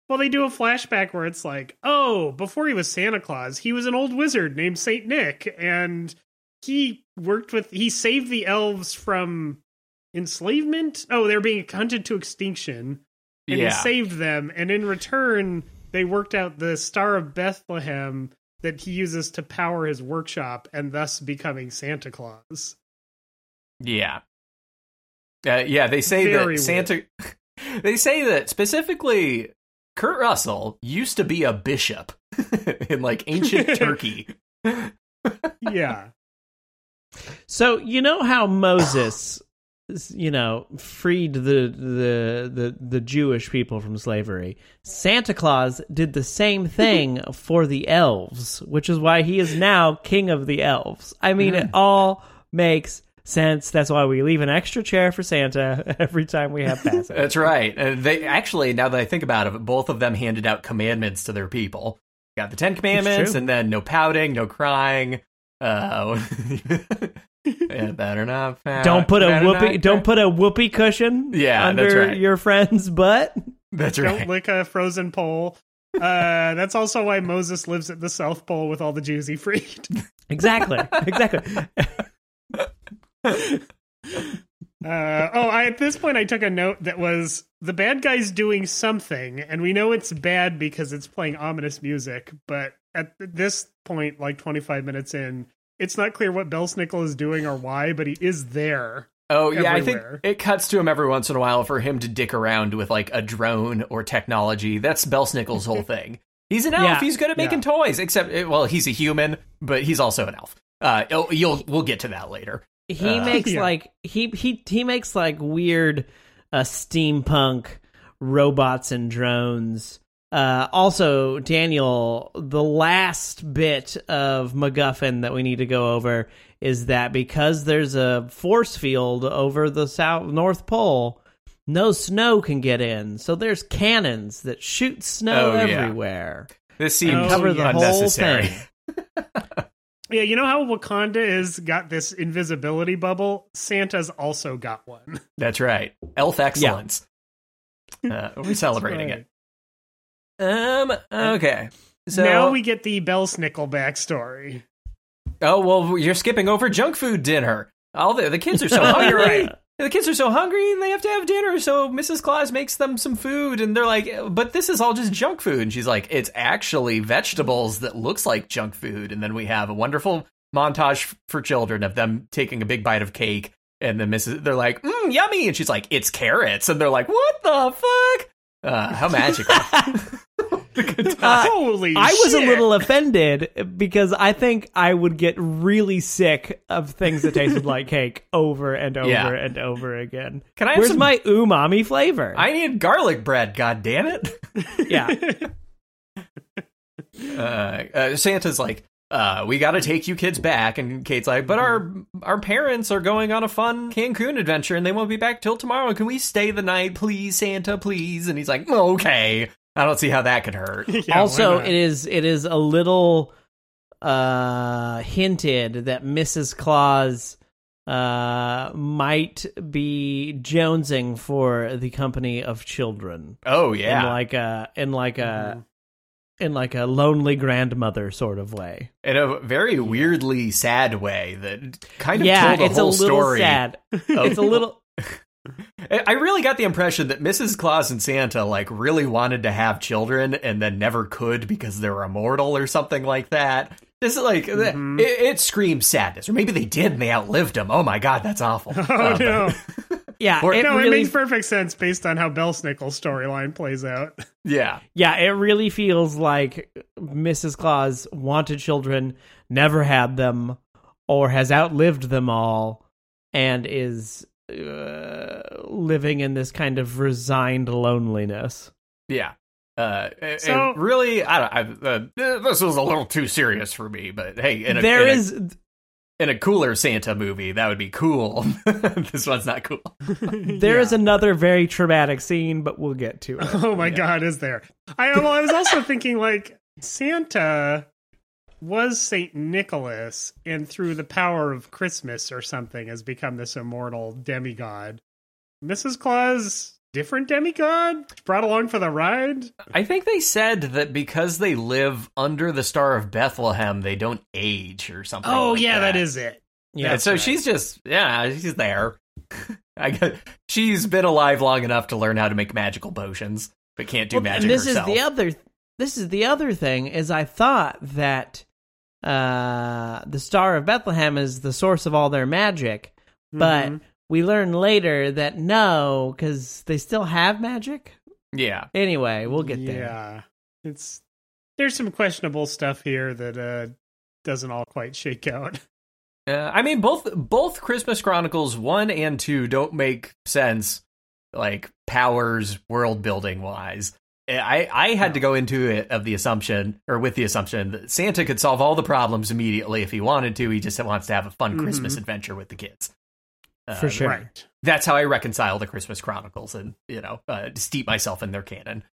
Well, they do a flashback where it's like, oh, before he was Santa Claus, he was an old wizard named Saint Nick, and he worked with he saved the elves from enslavement. Oh, they're being hunted to extinction, and Yeah. he saved them. And in return, they worked out the Star of Bethlehem that he uses to power his workshop, and thus becoming Santa Claus. Yeah. Uh, yeah, they say Very that Santa. they say that specifically, Kurt Russell used to be a bishop in like ancient Turkey. Yeah. So you know how Moses, you know, freed the the the the Jewish people from slavery. Santa Claus did the same thing for the elves, which is why he is now king of the elves. I mean, it all makes sense. That's why we leave an extra chair for Santa every time we have passage. That's right. And they actually, now that I think about it, both of them handed out commandments to their people. Got the Ten Commandments, and then no pouting, no crying. Uh, yeah, better not. pout, don't put a whoopee. Don't put a whoopee cushion Yeah, that's under right. your friend's butt. That's right. Don't lick a frozen pole. Uh, that's also why Moses lives at the South Pole with all the Jews he freed. Exactly. exactly. Uh, oh, I, at this point, I took a note that was the bad guy's doing something, and we know it's bad because it's playing ominous music. But at this point, like 25 minutes in, it's not clear what Belsnickel is doing or why, but he is there. Oh yeah, I think it cuts to him every once in a while for him to dick around with like a drone or technology. That's Belsnickel's whole thing. He's an elf. Yeah, he's good at making toys. Except, eh, well, he's a human, but he's also an elf. Uh, oh, you'll we'll get to that later. He Uh, makes yeah. like he he he makes like weird uh steampunk robots and drones. Uh also Daniel, the last bit of MacGuffin that we need to go over is that because there's a force field over the south north pole, no snow can get in. So there's cannons that shoot snow Oh, yeah. everywhere. This seems Cover the whole unnecessary. thing. Yeah, you know how Wakanda has got this invisibility bubble? Santa's also got one. That's right. Elf excellence. Uh, we're celebrating right. it. Um. Okay. So now we get the Belsnickel backstory. Oh well, you're skipping over junk food dinner. All the the kids are so hungry. Right. The kids are so hungry and they have to have dinner. So Mrs. Claus makes them some food, and they're like, "But this is all just junk food." And she's like, "It's actually vegetables that looks like junk food." And then we have a wonderful montage for children of them taking a big bite of cake, and then Mrs. They're like, mm, "Yummy!" And she's like, "It's carrots," and they're like, "What the fuck?" Uh, how magical! Holy I was a little offended because I think I would get really sick of things that tasted like cake over and over Yeah. and over again. Can I have Where's some- my umami flavor? I need garlic bread. God damn it! yeah. uh, uh, Santa's like, uh, we got to take you kids back, and Kate's like, but our our parents are going on a fun Cancun adventure, and they won't be back till tomorrow. Can we stay the night, please, Santa, please? And he's like, okay. I don't see how that could hurt. Yeah, also, it is it is a little uh hinted that Mrs. Claus uh might be jonesing for the company of children Oh yeah, in like a in like a Mhm. In like a lonely grandmother sort of way. in a very weirdly sad way that kind of yeah, told the it's a whole little story. sad. it's a little I I really got the impression that Mrs. Claus and Santa like really wanted to have children and then never could because they're immortal or something like that. This is like Mhm. it, it screams sadness, or maybe they did and they outlived them. Oh my god, that's awful. Oh Uh, but- no! yeah, Or- it no, it makes perfect sense based on how Belsnickel's storyline plays out. yeah, Yeah, it really feels like Mrs. Claus wanted children, never had them, or has outlived them all, and is uh, living in this kind of resigned loneliness. yeah. Uh, So- really, I don't. I, uh, this was a little too serious for me, but hey, in a, There in a- is, in a cooler Santa movie, that would be cool. this one's not cool. there is Yeah. another very traumatic scene, but we'll get to it. Oh my god, is there? I well, I was also thinking like Santa was Saint Nicholas, and through the power of Christmas or something, has become this immortal demigod. Mrs. Claus, different demigod, brought along for the ride. I think they said that because they live under the Star of Bethlehem, they don't age or something. Oh like yeah, that that is it. Yeah, and so right. she's just yeah, she's there. I get, she's been alive long enough to learn how to make magical potions, but can't do Well, magic and this herself. is the other. This is the other thing is I thought that uh, the Star of Bethlehem is the source of all their magic, but Mhm. We learn later that no, because they still have magic. yeah, Anyway, we'll get there. Yeah, it's there's some questionable stuff here that uh doesn't all quite shake out. uh, I mean both both Christmas Chronicles one and two don't make sense, like powers world building wise. I, I had to go into it of the assumption, or with the assumption that Santa could solve all the problems immediately if he wanted to. He just wants to have a fun Mhm. Christmas adventure with the kids. Uh, For sure. Right. That's how I reconcile the Christmas Chronicles, and you know, uh, steep myself in their canon.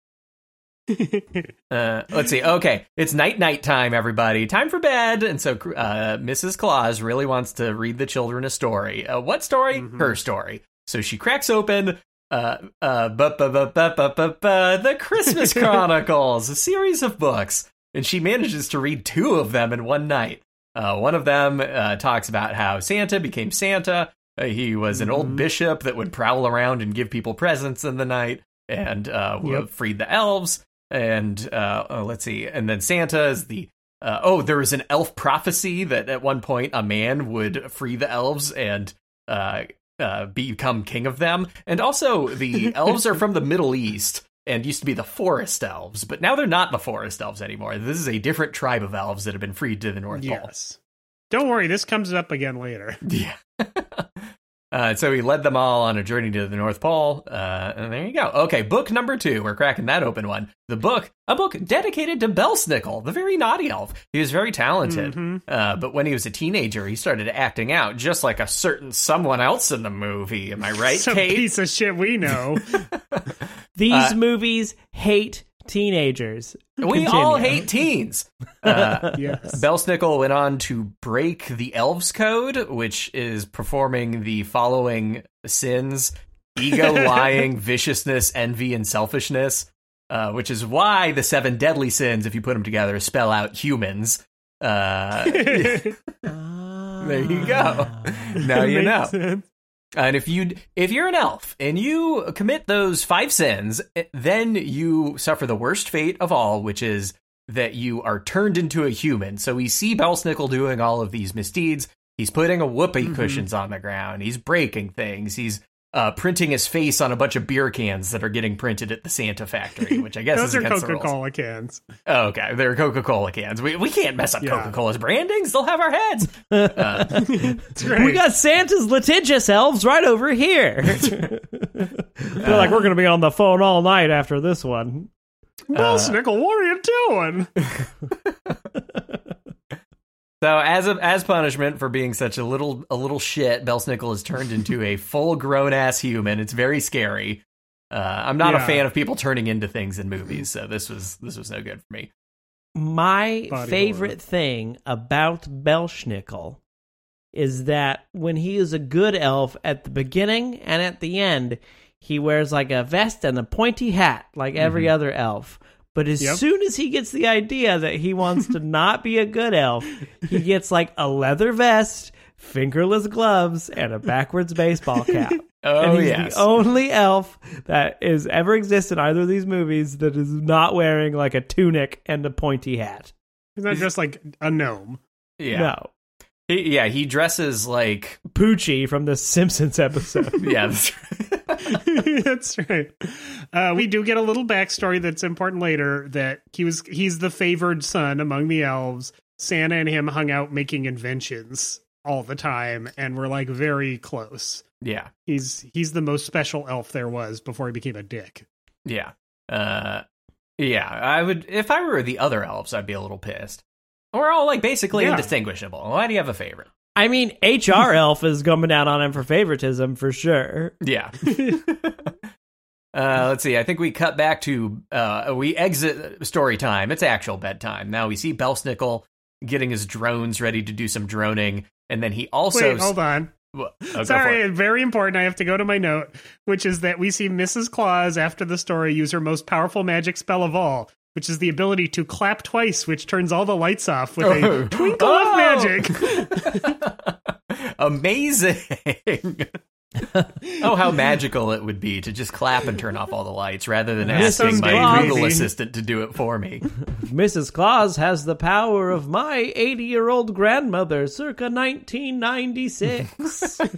Uh, let's see. Okay, it's night night time, everybody. Time for bed. And so, uh, Mrs. Claus really wants to read the children a story. Uh, what story? Mhm. Her story. So she cracks open. Uh, uh, the Christmas Chronicles, a series of books, and she manages to read two of them in one night. Uh, one of them uh, talks about how Santa became Santa. He was an old Mhm. bishop that would prowl around and give people presents in the night, and uh, Yep. freed the elves and uh, uh, let's see, and then Santa is the. Uh, oh, there was an elf prophecy that at one point a man would free the elves and uh, uh, become king of them. And also, the elves are from the Middle East and used to be the forest elves, but now they're not the forest elves anymore. This is a different tribe of elves that have been freed to the North Pole. yes. Don't worry, this comes up again later. Yeah. Uh, so he led them all on a journey to the North Pole, uh, and there you go. Okay, book number two. We're cracking that open one. The book, a book dedicated to Belsnickel, the very naughty elf. He was very talented, Mhm. uh, but when he was a teenager, he started acting out just like a certain someone else in the movie. Am I right, Some Kate? piece of shit we know. These Uh, movies hate teenagers. We all hate teens. Uh, Yes. Belsnickel went on to break the Elves Code, which is performing the following sins ego, lying, viciousness, envy, and selfishness, uh, which is why the seven deadly sins, if you put them together, spell out humans. Uh, there you go. Now you know. Sense. And if you if you're an elf and you commit those five sins, eh, then you suffer the worst fate of all, which is that you are turned into a human. So we see Belsnickel doing all of these misdeeds. He's putting a whoopee Mhm. cushions on the ground. He's breaking things. He's uh, printing his face on a bunch of beer cans that are getting printed at the Santa factory, which I guess Those is are Coca Cola cans. Oh, okay, they're Coca Cola cans. We we can't mess up Yeah. Coca Cola's branding. They'll have our heads. Uh, We got Santa's litigious elves right over here. They're like, we're going to be on the phone all night after this one. Belsnickel, what are you doing? So as a, as punishment for being such a little a little shit, Belsnickel is turned into a full grown ass human. It's very scary. Uh, I'm not a fan of people turning into things in movies, so this was this was no good for me. My Body favorite thing about Belsnickel is that when he is a good elf at the beginning and at the end, he wears like a vest and a pointy hat like every other elf. But as Yep. soon as he gets the idea that he wants to not be a good elf, he gets like a leather vest, fingerless gloves, and a backwards baseball cap. Oh and he's yes, the only elf that is ever exists in either of these movies that is not wearing like a tunic and a pointy hat. He's not just like a gnome. yeah, No. Yeah. He dresses like Poochie from the Simpsons episode. yeah. That's, that's right. Uh, we do get a little backstory that's important later. That he was he's the favored son among the elves. Santa and him hung out making inventions all the time, and were like very close. yeah, He's he's the most special elf there was before he became a dick. yeah, uh, yeah. I would if I were the other elves, I'd be a little pissed. We're all like basically Yeah. indistinguishable. Why do you have a favorite? I mean, HR Elf is coming down on him for favoritism for sure. Yeah. uh, let's see. I think we cut back to uh, we exit story time. It's actual bedtime. Now we see Belsnickel getting his drones ready to do some droning, and then he also. Wait, hold on. Well, oh, go for Sorry, very important. I have to go to my note, which is that we see Mrs. Claus after the story use her most powerful magic spell of all, which is the ability to clap twice, which turns all the lights off with Oh. a twinkle Oh. of magic. Amazing. oh, how magical it would be to just clap and turn off all the lights rather than That asking my crazy. Google assistant to do it for me. Mrs. Claus has the power of my 80 year old grandmother circa 1996.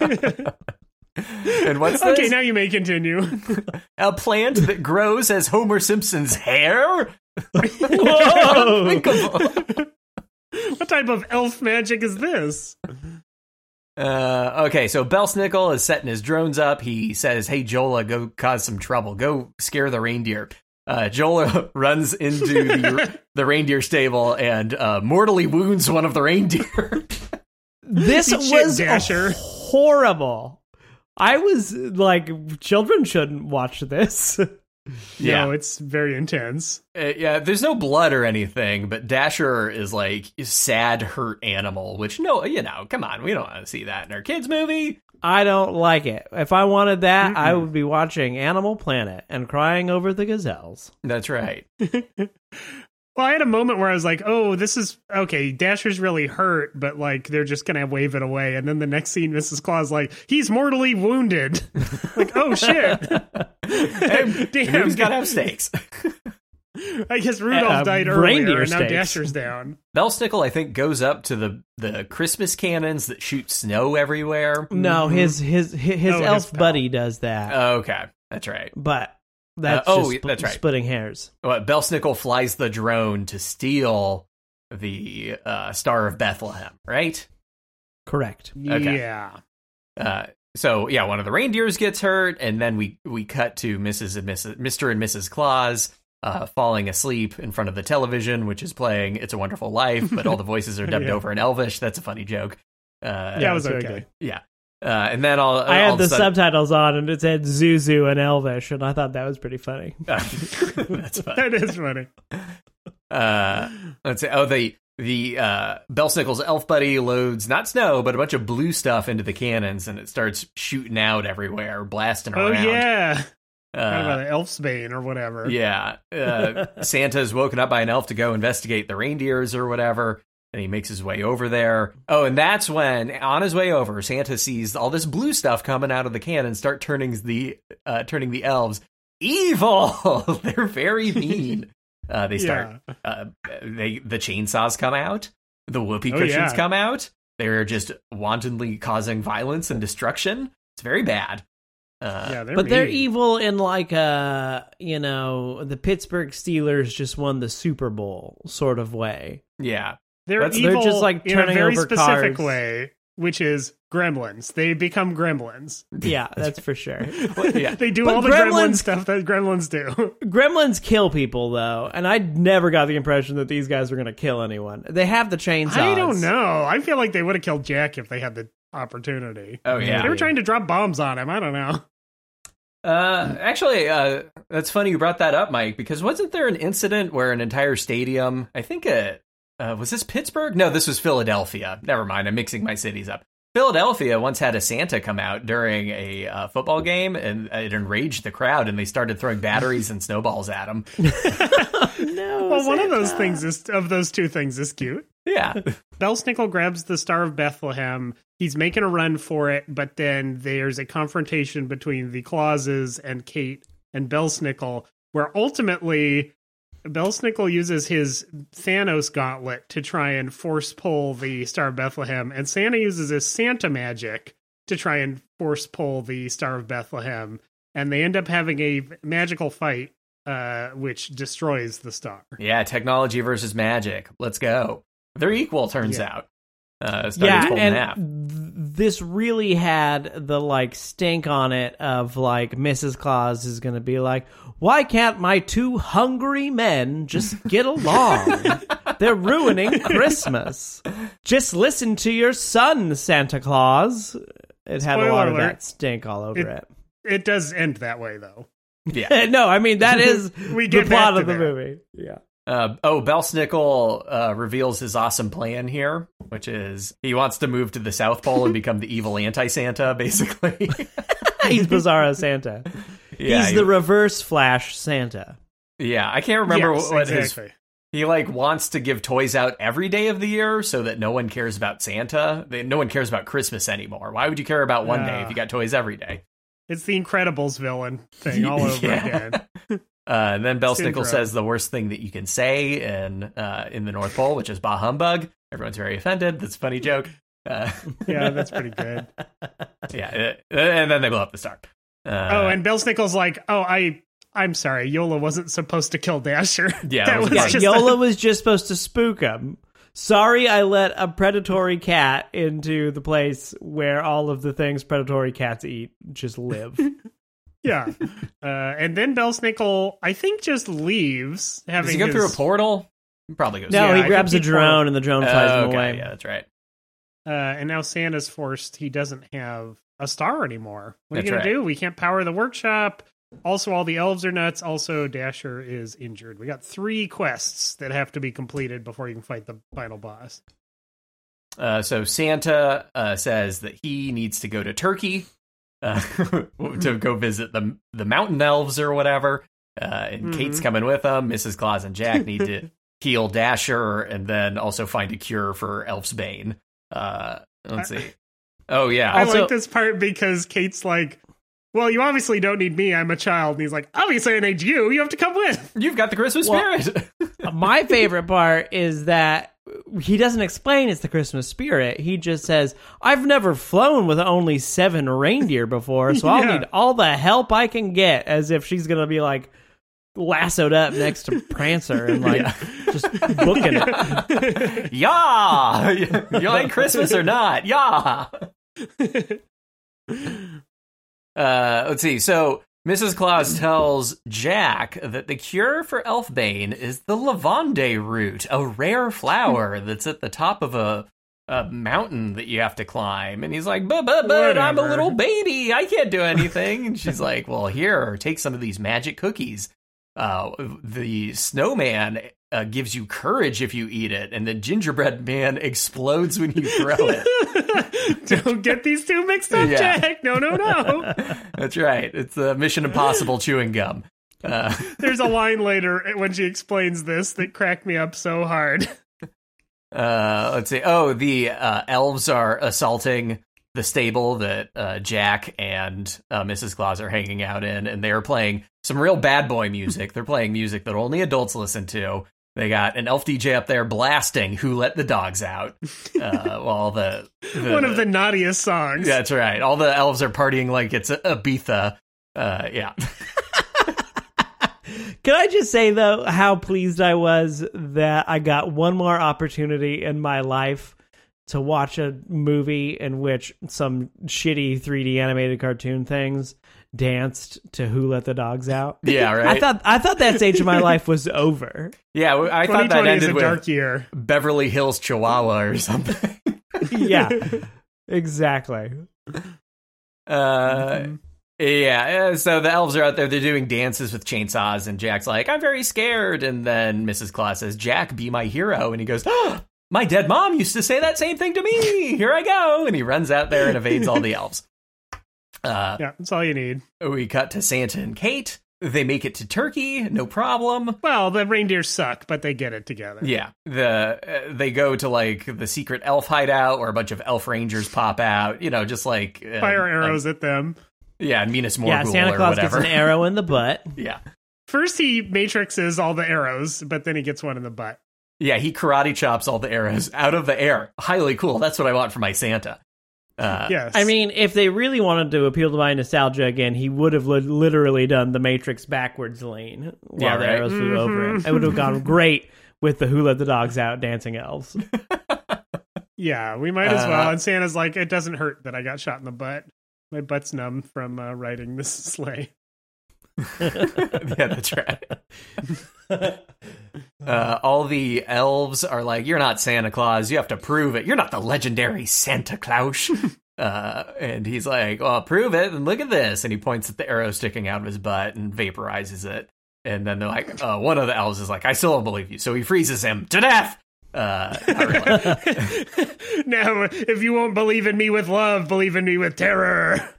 And what's this? Okay, now you may continue. a plant that grows as Homer Simpson's hair? Whoa! Unthinkable. what type of elf magic is this? Uh, okay, so Belsnickel is setting his drones up. He says, "Hey Jola, go cause some trouble. Go scare the reindeer." Uh, Jola runs into the the reindeer stable and uh, mortally wounds one of the reindeer. this shit, was Dasher. horrible. I was like, children shouldn't watch this. Yeah. No, it's very intense. Uh, yeah, there's no blood or anything, but Dasher is like sad, hurt animal. Which no, you know, come on, we don't want to see that in our kids' movie. I don't like it. If I wanted that, I Mm-mm. would be watching Animal Planet and crying over the gazelles. That's right. Well, I had a moment where I was like, "Oh, this is okay." Dasher's really hurt, but like they're just gonna wave it away. And then the next scene, Mrs. Claus like, "He's mortally wounded." like, oh shit! Hey, Damn, he's got to have stakes. I guess Rudolph Uh, died reindeer earlier, and now steaks. Dasher's down. Belsnickel, I think, goes up to the the Christmas cannons that shoot snow everywhere. No, Mhm. his his his, his Oh, elf pal. buddy does that, Okay, that's right. but that's Uh, oh, just sp- that's right. splitting hairs. Well, Belsnickel flies the drone to steal the uh, Star of Bethlehem, right? Correct. Okay. Yeah. Uh, so yeah, one of the reindeers gets hurt, and then we we cut to Mrs. and Mrs. Mr. and Mrs. Claus uh, falling asleep in front of the television, which is playing "It's a Wonderful Life," but all the voices are dubbed Yeah. over in Elvish. That's a funny joke. Uh, That was very okay. good. yeah. Uh, and then all I all had the sudden- subtitles on, and it said Zuzu and Elvish, and I thought that was pretty funny. That's fun. That is funny. Uh, let's say, oh, the the uh, Belsnickel's elf buddy loads not snow, but a bunch of blue stuff into the cannons, and it starts shooting out everywhere, blasting around. Oh around. yeah, Talking Uh, about Elfsbane or whatever. yeah. Uh, Santa's woken up by an elf to go investigate the reindeers or whatever. And he makes his way over there. Oh, and that's when, on his way over, Santa sees all this blue stuff coming out of the can and start turning the uh, turning the elves evil. They're very mean. Uh, they start Yeah. uh, they the chainsaws come out, the whoopee Oh, cushions yeah. come out. They're just wantonly causing violence and destruction. It's very bad. Uh, yeah, they're but they're evil in like a you know the Pittsburgh Steelers just won the Super Bowl sort of way. yeah. They're That's- they're evil just, like, in a very specific cars. way, which is gremlins. They become gremlins. Yeah, that's for sure. yeah. They do But all the gremlin gremlins- stuff that gremlins do. Gremlins kill people though, and I never got the impression that these guys were going to kill anyone. They have the chainsaws. I don't know. I feel like they would have killed Jack if they had the opportunity. Oh yeah. They were trying to drop bombs on him. I don't know. Uh, actually, uh, that's funny you brought that up, Mike, because wasn't there an incident where an entire stadium, I think it, uh, was this Pittsburgh? No, this was Philadelphia. Never mind, I'm mixing my cities up. Philadelphia once had a Santa come out during a uh, football game, and it enraged the crowd, and they started throwing batteries and snowballs at him. No. Well, one of those things is of those two things is cute. Yeah, Belsnickel grabs the Star of Bethlehem. He's making a run for it, but then there's a confrontation between the Clauses and Kate and Belsnickel, where ultimately Belsnickel uses his Thanos gauntlet to try and force pull the Star of Bethlehem, and Santa uses his Santa magic to try and force pull the Star of Bethlehem, and they end up having a magical fight, uh, which destroys the star. yeah, technology versus magic. Let's go. They're equal, turns Yeah. out. Uh, started yeah, pulling and half. th- this really had the like stink on it of like Mrs. Claus is going to be like, why can't my two hungry men just get along? They're ruining Christmas. Just listen to your son, Santa Claus. It had a Spoiler lot of that stink all over it. It does end that way, though. Yeah. no, I mean that is We the get back plot of the there. movie. Yeah. Uh, oh, Belsnickel uh, reveals his awesome plan here, which is he wants to move to the South Pole and become the evil anti-Santa, basically. He's Bizarro Santa. yeah, He's he- the reverse Flash Santa. yeah. I can't remember Yes, what his exactly. he like wants to give toys out every day of the year so that no one cares about Santa. They, no one cares about Christmas anymore. Why would you care about one day if you got toys every day? It's the Incredibles villain thing all over Yeah. again. Uh, and then Belsnickel Syndrome. says the worst thing that you can say in uh, in the North Pole, which is "bah humbug." Everyone's very offended. That's a funny joke. Uh, Yeah, that's pretty good. yeah, uh, and then they blow up the star. Uh, oh, and Belsnickel's like, "Oh, I, I'm sorry, Yola wasn't supposed to kill Dasher." Yeah, that that was was Yeah, just Yola a- was just supposed to spook him. Sorry, I let a predatory cat into the place where all of the things predatory cats eat just live. Yeah. Uh, and then Belsnickel, I think, just leaves. Having does he go his, through a portal? He probably goes. no, Yeah, he I grabs a think he drone and the drone flies Oh, him okay, away. yeah, that's right. uh, and now Santa's forced. He doesn't have a star anymore. What are you gonna right. do? We can't power the workshop. Also, all the elves are nuts. Also, Dasher is injured. We got three quests that have to be completed before you can fight the final boss. Uh, so Santa uh, says that he needs to go to Turkey uh, to go visit the the mountain elves or whatever. Uh, and Mhm. Kate's coming with them. Mrs. Claus and Jack need to heal Dasher and then also find a cure for Elf's Bane. Uh, let's see. Oh yeah, I Also- like this part because Kate's like, "Well, you obviously don't need me. I'm a child." And he's like, "Obviously, I need you. You have to come with." you've got the Christmas Well- spirit. My favorite part is that he doesn't explain it's the Christmas spirit. He just says, I've never flown with only seven reindeer before, so I'll Yeah. need all the help I can get, as if she's going to be like lassoed up next to Prancer and like just booking it. yeah, you like Christmas or not? Yeah. Uh, let's see. So Mrs. Claus tells Jack that the cure for Elfbane is the lavande root, a rare flower that's at the top of a a mountain that you have to climb. And he's like, but, but, but, I'm a little baby. I can't do anything. And she's like, well, here, take some of these magic cookies. Uh, the snowman uh, gives you courage if you eat it, and the gingerbread man explodes when you throw it. Don't get these two mixed up, Yeah. Jack. No, no, no. That's right. It's the Mission Impossible chewing gum. Uh, There's a line later when she explains this that cracked me up so hard. uh, let's see. Oh, the uh, elves are assaulting the stable that uh, Jack and uh, Mrs. Claus are hanging out in, and they are playing some real bad boy music. They're playing music that only adults listen to. They got an elf DJ up there blasting "Who Let the Dogs Out," uh, while the, the One of the naughtiest songs. that's right. All the elves are partying like it's Ibiza. Uh, yeah, Can I just say though how pleased I was that I got one more opportunity in my life to watch a movie in which some shitty 3D animated cartoon things danced to Who Let the Dogs Out. yeah, right. I thought I thought that stage of my life was over. yeah, I thought that 2020 is ended a with dark year. Beverly Hills Chihuahua or something. yeah. Exactly. Uh, yeah. uh, So the elves are out there. They're doing dances with chainsaws, and Jack's like, "I'm very scared." And then Mrs. Claus says, "Jack, be my hero." And he goes, oh, "My dead mom used to say that same thing to me. Here I go." And he runs out there and evades all the elves. Uh, Yeah, that's all you need. we cut to Santa and Kate. They make it to Turkey, no problem. Well, the reindeers suck, but they get it together. Yeah, the uh, they go to like the secret elf hideout, where a bunch of elf rangers pop out. You know, just like uh, Fire uh, arrows at them. yeah, Minas Morgul yeah, Santa or Claus gets an arrow in the butt. yeah, First, he matrixes all the arrows, but then he gets one in the butt. Yeah, he karate chops all the arrows out of the air. Highly cool. That's what I want for my Santa. Uh, Yes. I mean, if they really wanted to appeal to my nostalgia again, he would have li- literally done the Matrix backwards lane while Yeah, the arrows flew over it. It would have gone great with the Who Let the Dogs Out dancing elves. yeah, we might as Uh, well. And Santa's like, it doesn't hurt that I got shot in the butt. My butt's numb from uh, riding this sleigh. yeah, that's right. Uh, all the elves are like, "You're not Santa Claus. You have to prove it. You're not the legendary Santa Claus." Uh, and he's like, "Well, prove it. And look at this." And he points at the arrow sticking out of his butt and vaporizes it. And then they're like, uh, one of the elves is like, "I still don't believe you." So he freezes him to death. Uh, really. now, if you won't believe in me with love, believe in me with terror.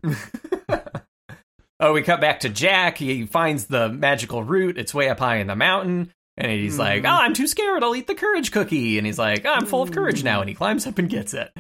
Oh, we cut back to Jack. He finds the magical root. It's way up high in the mountain. And he's like, Oh, I'm too scared. I'll eat the courage cookie. And he's like, oh, I'm full of courage now. And he climbs up and gets it.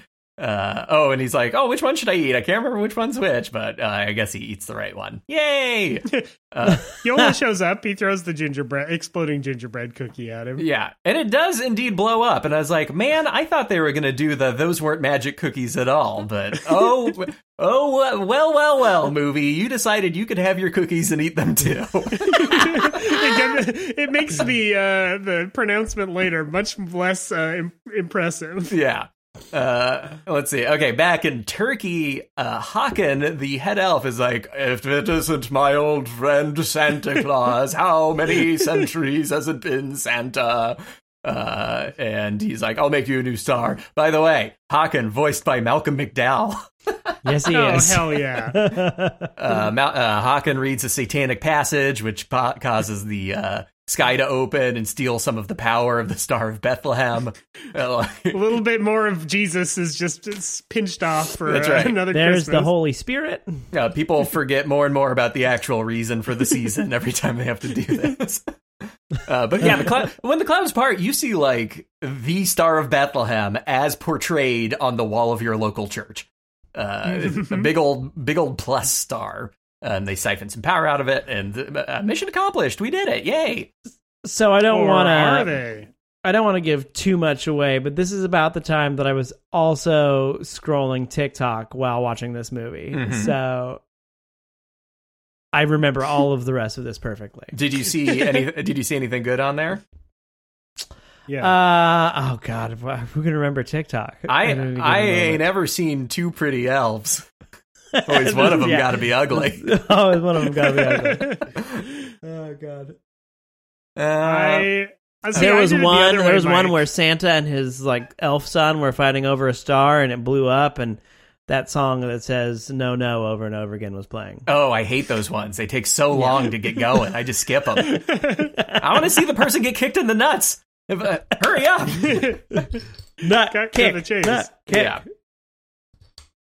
Uh, oh, and he's like, Oh, which one should I eat? I can't remember which one's which, but uh, I guess he eats the right one. Yay! Uh, Yola shows up. He throws the gingerbread, exploding gingerbread cookie at him. yeah. And it does indeed blow up. And I was like, Man, I thought they were going to do the those weren't magic cookies at all. But oh, oh, well, well, well, movie. You decided you could have your cookies and eat them too. it, it makes the uh, the pronouncement later much less uh, im- impressive. Yeah. Uh, let's see. Okay, back in Turkey, uh, Hakan, the head elf, is like, if it isn't my old friend Santa Claus, how many centuries has it been, Santa? Uh, and he's like, I'll make you a new star. By the way, Hakan, voiced by Malcolm McDowell. Yes, he Oh is. hell yeah! Uh, Mal- uh, Hakan reads a satanic passage, which po- causes the uh, sky to open and steal some of the power of the Star of Bethlehem. A little bit more of Jesus is just pinched off for That's uh, right. another There's Christmas. the Holy Spirit. Yeah, people forget more and more about the actual reason for the season every time they have to do this. Uh, but yeah, the clou- when the clouds part, you see like the Star of Bethlehem as portrayed on the wall of your local church. Uh, a big old, big old plus star, and they siphon some power out of it, and uh, mission accomplished. We did it! Yay! So I don't want to. I don't want to give too much away, but this is about the time that I was also scrolling TikTok while watching this movie. Mhm. So I remember all of the rest of this perfectly. Did you see any? did you see anything good on there? Yeah. Uh oh god, who can remember TikTok? I at any I ain't ever seen two pretty elves. Always one of them Yeah. got to be ugly. oh, one of them got to be ugly. oh god. Uh, I see, there I was did it the one. There way, was one where Santa and his like elf son were fighting over a star, and it blew up, and that song that says "No, no" over and over again was playing. Oh, I hate those ones. They take so long to get going. I just skip them. I want to see the person get kicked in the nuts. If, uh, hurry up. not Cut to kick, the chase. nut kick. Yeah.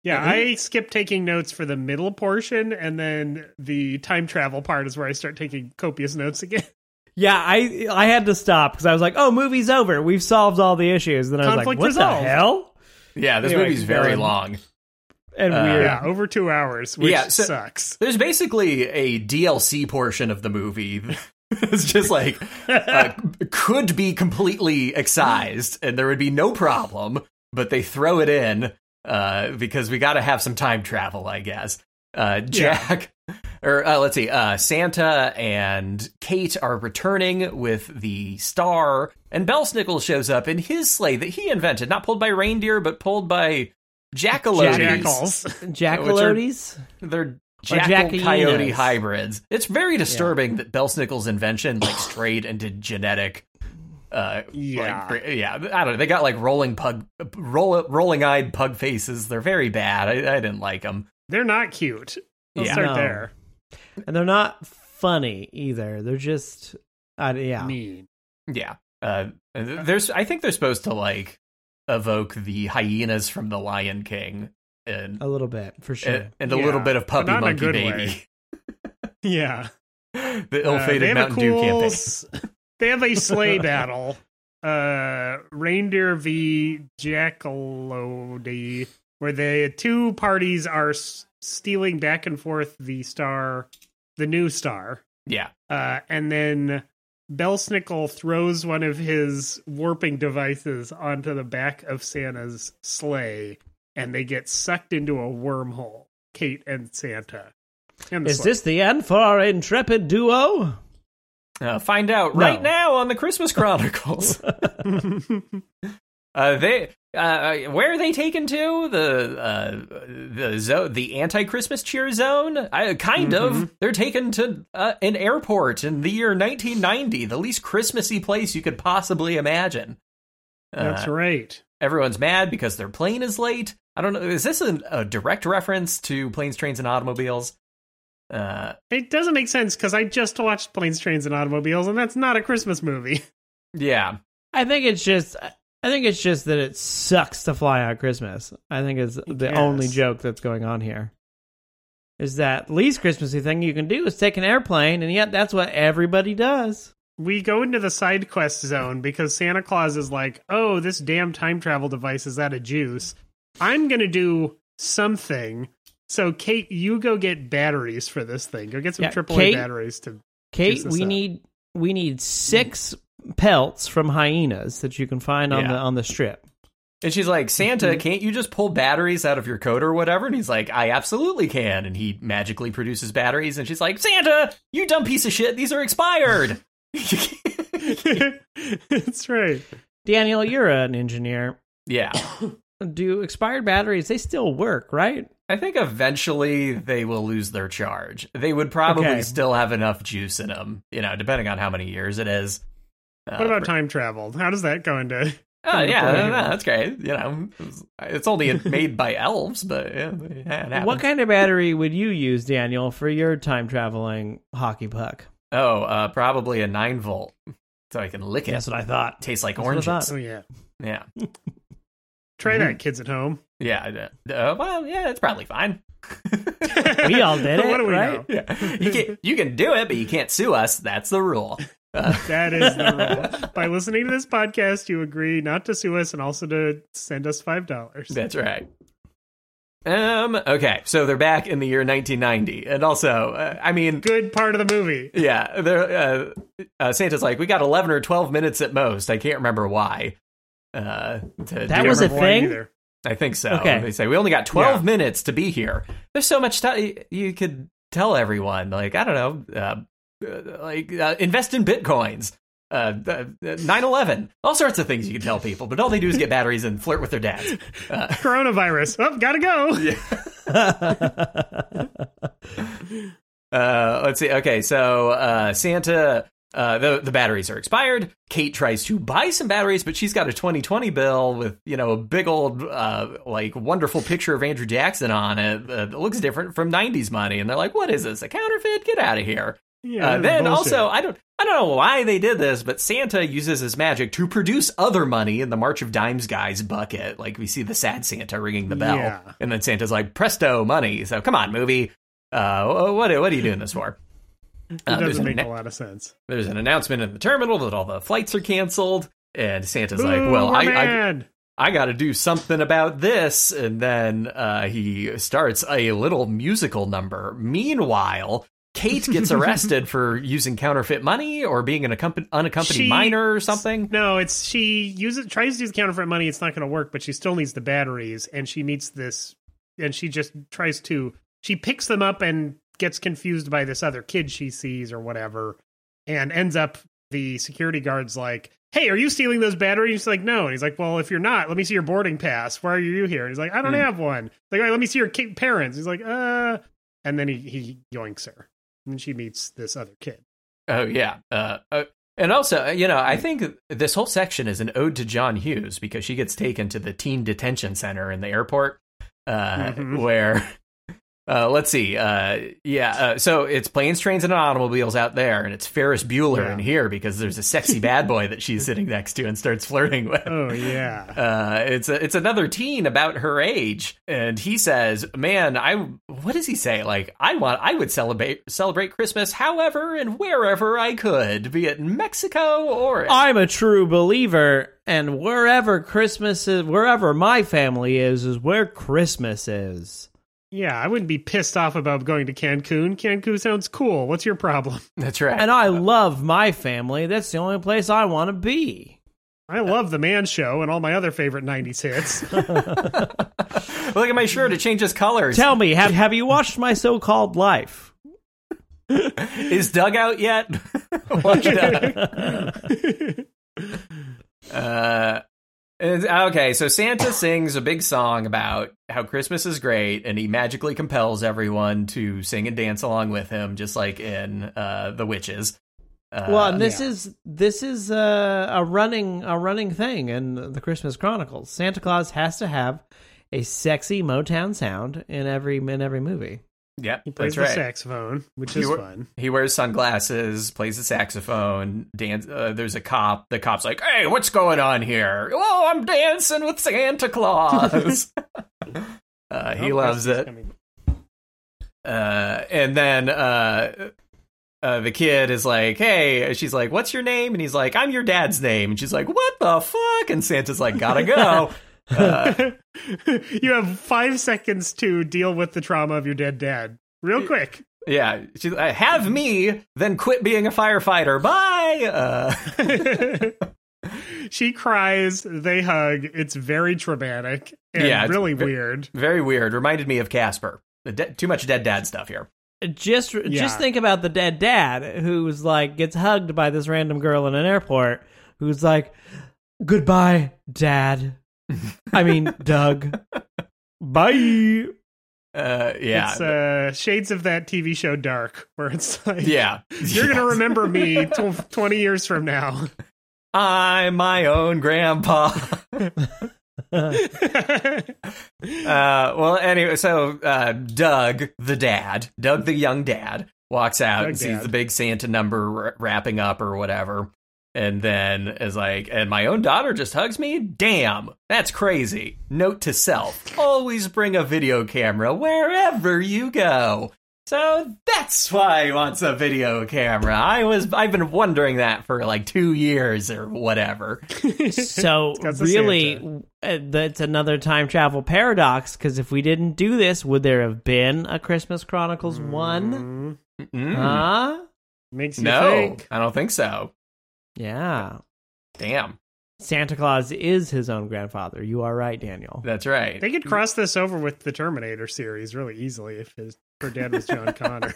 Yeah, I skip taking notes for the middle portion, and then the time travel part is where I start taking copious notes again. Yeah, I I had to stop because I was like, "Oh, movie's over. We've solved all the issues." Then I was Conflict like, "What resolved. the hell?" Yeah, this Anyway, movie's very um, long. And Uh, weird. Yeah, over two hours, which Yeah, so- sucks. There's basically a DLC portion of the movie. it's just like uh, could be completely excised, and there would be no problem. But they throw it in uh, because we got to have some time travel, I guess. Uh, Jack, or uh, let's see, uh, Santa and Kate are returning with the star, and Belsnickel shows up in his sleigh that he invented, not pulled by reindeer, but pulled by jackalotes. Jackals. Jackalotes. They're jackal jackallinas. coyote hybrids. It's very disturbing that Belsnickel's invention like strayed into genetic. Uh, Yeah. like, yeah. I don't know. They got like rolling pug, roll, rolling eyed pug faces. They're very bad. I, I didn't like them. They're not cute. Let's Yeah. start No. there. and they're not funny either. They're just, uh, yeah. Mean. Yeah. Uh, there's. I think they're supposed to like evoke the hyenas from the Lion King and A little bit for sure. and, and a little bit of puppy not in a monkey good baby. Yeah. the Uh, ill-fated they have Mountain a Dew cool, campaign. They have a sleigh battle. Uh, reindeer v Jackalody, where the two parties are s- stealing back and forth the star, the new star. Yeah. Uh, and then Belsnickel throws one of his warping devices onto the back of Santa's sleigh, and they get sucked into a wormhole. Kate and Santa. And Is sleigh. this the end for our intrepid duo? Uh, find out No. right now on the Christmas Chronicles. Uh, they uh, where are they taken to the uh, the zo- the anti Christmas cheer zone? I, kind of. They're taken to uh, an airport in the year 1990, the least Christmassy place you could possibly imagine. That's Uh, right. Everyone's mad because their plane is late. I don't know. Is this a, a direct reference to planes, trains, and automobiles? Uh, It doesn't make sense because I just watched Planes, Trains, and Automobiles, and that's not a Christmas movie. yeah, I think it's just. I think it's just that it sucks to fly on Christmas. I think it's the Yes. only joke that's going on here. Is that least Christmassy thing you can do is take an airplane, and yet that's what everybody does. We go into the side quest zone because Santa Claus is like, oh, this damn time travel device is out of juice. I'm going to do something. So, Kate, you go get batteries for this thing. Go get some Yeah, AAA Kate- batteries to. Kate, we up. need we need six pelts from hyenas that you can find on Yeah. the on the strip. And she's like, Santa, Mm-hmm. can't you just pull batteries out of your coat or whatever? And he's like, I absolutely can. And he magically produces batteries. And she's like, Santa, you dumb piece of shit. These are expired. That's right. Daniel, you're an engineer. yeah. Do expired batteries they still work, right? I think eventually they will lose their charge. They would probably Okay. still have enough juice in them, you know, depending on how many years it is. Uh, What about time travel? How does that go into. Oh, yeah, no, no, that's great. You know, it's- it's only made by elves, but yeah, it. What kind of battery would you use, Daniel, for your time traveling hockey puck? Oh, uh, probably a nine volt, so I can lick it. That's what I thought. Tastes like That's what oranges. Oh, yeah. Yeah. Try Mhm. that, kids at home. Yeah. Uh, well, yeah, it's probably fine. We all did it, what do we right? know? Yeah. You can you can do it, but you can't sue us. That's the rule. Uh, That is the rule. By listening to this podcast, you agree not to sue us and also to send us five dollars. that's right. Um. Okay. So they're back in the year 1990, and also, uh, I mean, Good part of the movie. yeah, they're uh, uh, Santa's like, we got 11 or 12 minutes at most. I can't remember why. Uh, to That was a thing? either. I think so. Okay. They say we only got 12 Yeah. minutes to be here. There's so much time you could tell everyone. Like I don't know, uh, uh, like uh, invest in bitcoins. Uh, 9/11, all sorts of things you can tell people, but all they do is get batteries and flirt with their dads. Uh, Coronavirus. Oh, gotta go. uh, let's see. Okay, so uh, Santa uh, the the batteries are expired. Kate tries to buy some batteries, but she's got a 2020 bill with you know a big old uh, like wonderful picture of Andrew Jackson on it. Uh, it looks different from 90s money, and they're like, "What is this? A counterfeit? Get out of here!" Yeah. Uh, then bullshit. also, I don't, I don't know why they did this, but Santa uses his magic to produce other money in the March of Dimes guy's bucket. Like we see the sad Santa ringing the bell, Yeah. and then Santa's like, "Presto, money!" So come on, movie. Uh, what what are you doing this for? It Uh, there's, doesn't make anna- a lot of sense. there's an announcement in the terminal that all the flights are canceled, and Santa's like, "Well, I, I. I got to do something about this. And then uh, he starts a little musical number. Meanwhile, Kate gets arrested for using counterfeit money or being an accompan- unaccompanied She- minor or something. No, it's she uses tries to use counterfeit money. It's not going to work, but she still needs the batteries, and she meets this, and she just tries to. She picks them up and gets confused by this other kid she sees or whatever, and ends up the security guard's like, "Hey, are you stealing those batteries?" She's like, "No," and he's like, "Well, if you're not, let me see your boarding pass. Why are you here?" And he's like, "I don't Hmm. have one." Like, "All right, let me see your ki- parents. He's like, "Uh," and then he he yoinks her, and she meets this other kid. Oh, yeah. Uh, uh, and also, uh, you know, I think this whole section is an ode to John Hughes because she gets taken to the teen detention center in the airport, uh, Mhm. where. Uh, let's see. Uh, yeah. Uh, so it's planes, trains, and automobiles out there, and it's Ferris Bueller Yeah. in here because there's a sexy bad boy that she's sitting next to and starts flirting with. Oh yeah. Uh, it's a, it's another teen about her age, and he says, "Man, I what does he say? Like, I want I would celebrate celebrate Christmas, however and wherever I could, be it in Mexico or I'm a true believer, and wherever Christmas is, wherever my family is, is where Christmas is. Yeah, I wouldn't be pissed off about going to Cancun. Cancun sounds cool. What's your problem? that's right. And I love my family. That's the only place I want to be. I love the Man Show and all my other favorite '90s hits. Look at my shirt; it changes colors. Tell me, have, have you watched my so called life? Is Doug out yet? Watch Doug. Uh, and- okay, so Santa sings a big song about how Christmas is great, and he magically compels everyone to sing and dance along with him, just like in uh, The Witches. Uh, well, and this yeah. is this is uh, a running a running thing in the Christmas Chronicles. Santa Claus has to have a sexy Motown sound in every in every movie. Yep, He plays the right. saxophone, which He is fun. He wears sunglasses, plays the saxophone, dance. Uh, there's a cop. The cop's like, "Hey, what's going on here? Oh, I'm dancing with Santa Claus." uh, he Oh, loves it. Uh, and then uh, uh, the kid is like, "Hey," she's like, "What's your name?" And he's like, "I'm your dad's name." And she's like, "What the fuck?" And Santa's like, "Gotta go." Uh, you have five seconds to deal with the trauma of your dead dad, real quick. yeah, she's like, "Have me, then quit being a firefighter." Bye. Uh, she cries. They hug. It's very traumatic and Yeah, really ve- weird. very weird. Reminded me of Casper. The de- too much dead dad stuff here. Just Yeah. just think about the dead dad who's like gets hugged by this random girl in an airport who's like, "Goodbye, Dad." I mean, Doug. Bye. Uh, yeah, It's uh, shades of that TV show Dark, where it's like, yeah. you're gonna remember me tw- twenty years from now. I'm my own grandpa. Uh, well, anyway, so uh, Doug, the dad, Doug, the young dad, walks out Doug and sees the big Santa number r- wrapping up or whatever, and then is like, "And my own daughter just hugs me. Damn, that's crazy." Note to self: always bring a video camera wherever you go. So that's why he wants a video camera. I was I've been wondering that for like two years or whatever. So really, uh, that's another time travel paradox. Because if we didn't do this, would there have been a Christmas Chronicles one? Mm, Mm. Huh? makes you No, think. I don't think so. Yeah. Damn, Santa Claus is his own grandfather. You are right, Daniel. that's right. They could cross this over with the Terminator series really easily if his her dad was John Connor.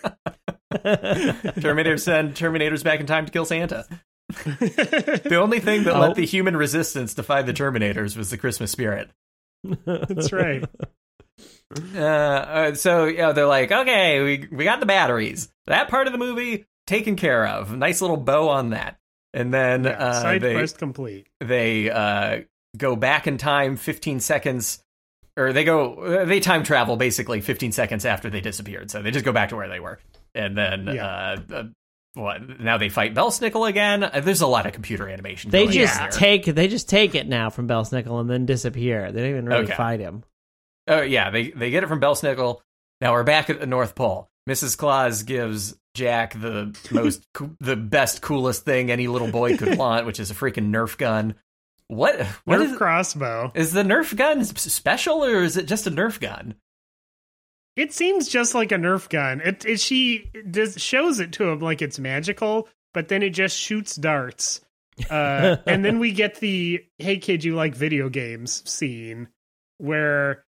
Terminator send Terminators back in time to kill Santa. The only thing that Oh. let the human resistance defy the Terminators was the Christmas spirit. That's right. Uh, uh, so yeah, they're like, okay, we we got the batteries. That part of the movie taken care of. Nice little bow on that. And then Yeah, uh, side they quest complete. they uh, go back in time 15 seconds, or they go they time travel basically 15 seconds after they disappeared. So they just go back to where they were, and then Yeah. uh, uh, what? Now they fight Belsnickel again. Uh, There's a lot of computer animation. They going just there. take they just take it now from Belsnickel and then disappear. They don't even really Okay. fight him. Oh yeah, they they get it from Belsnickel. Now we're back at the North Pole. Mrs. Claus gives Jack the most coo- the best coolest thing any little boy could want, which is a freaking Nerf gun. What what Nerf is crossbow. is the Nerf gun special or is it just a Nerf gun? It seems just like a Nerf gun. It, it she does shows it to him like it's magical, but then it just shoots darts. Uh, and then we get the "Hey kid, you like video games?" scene where.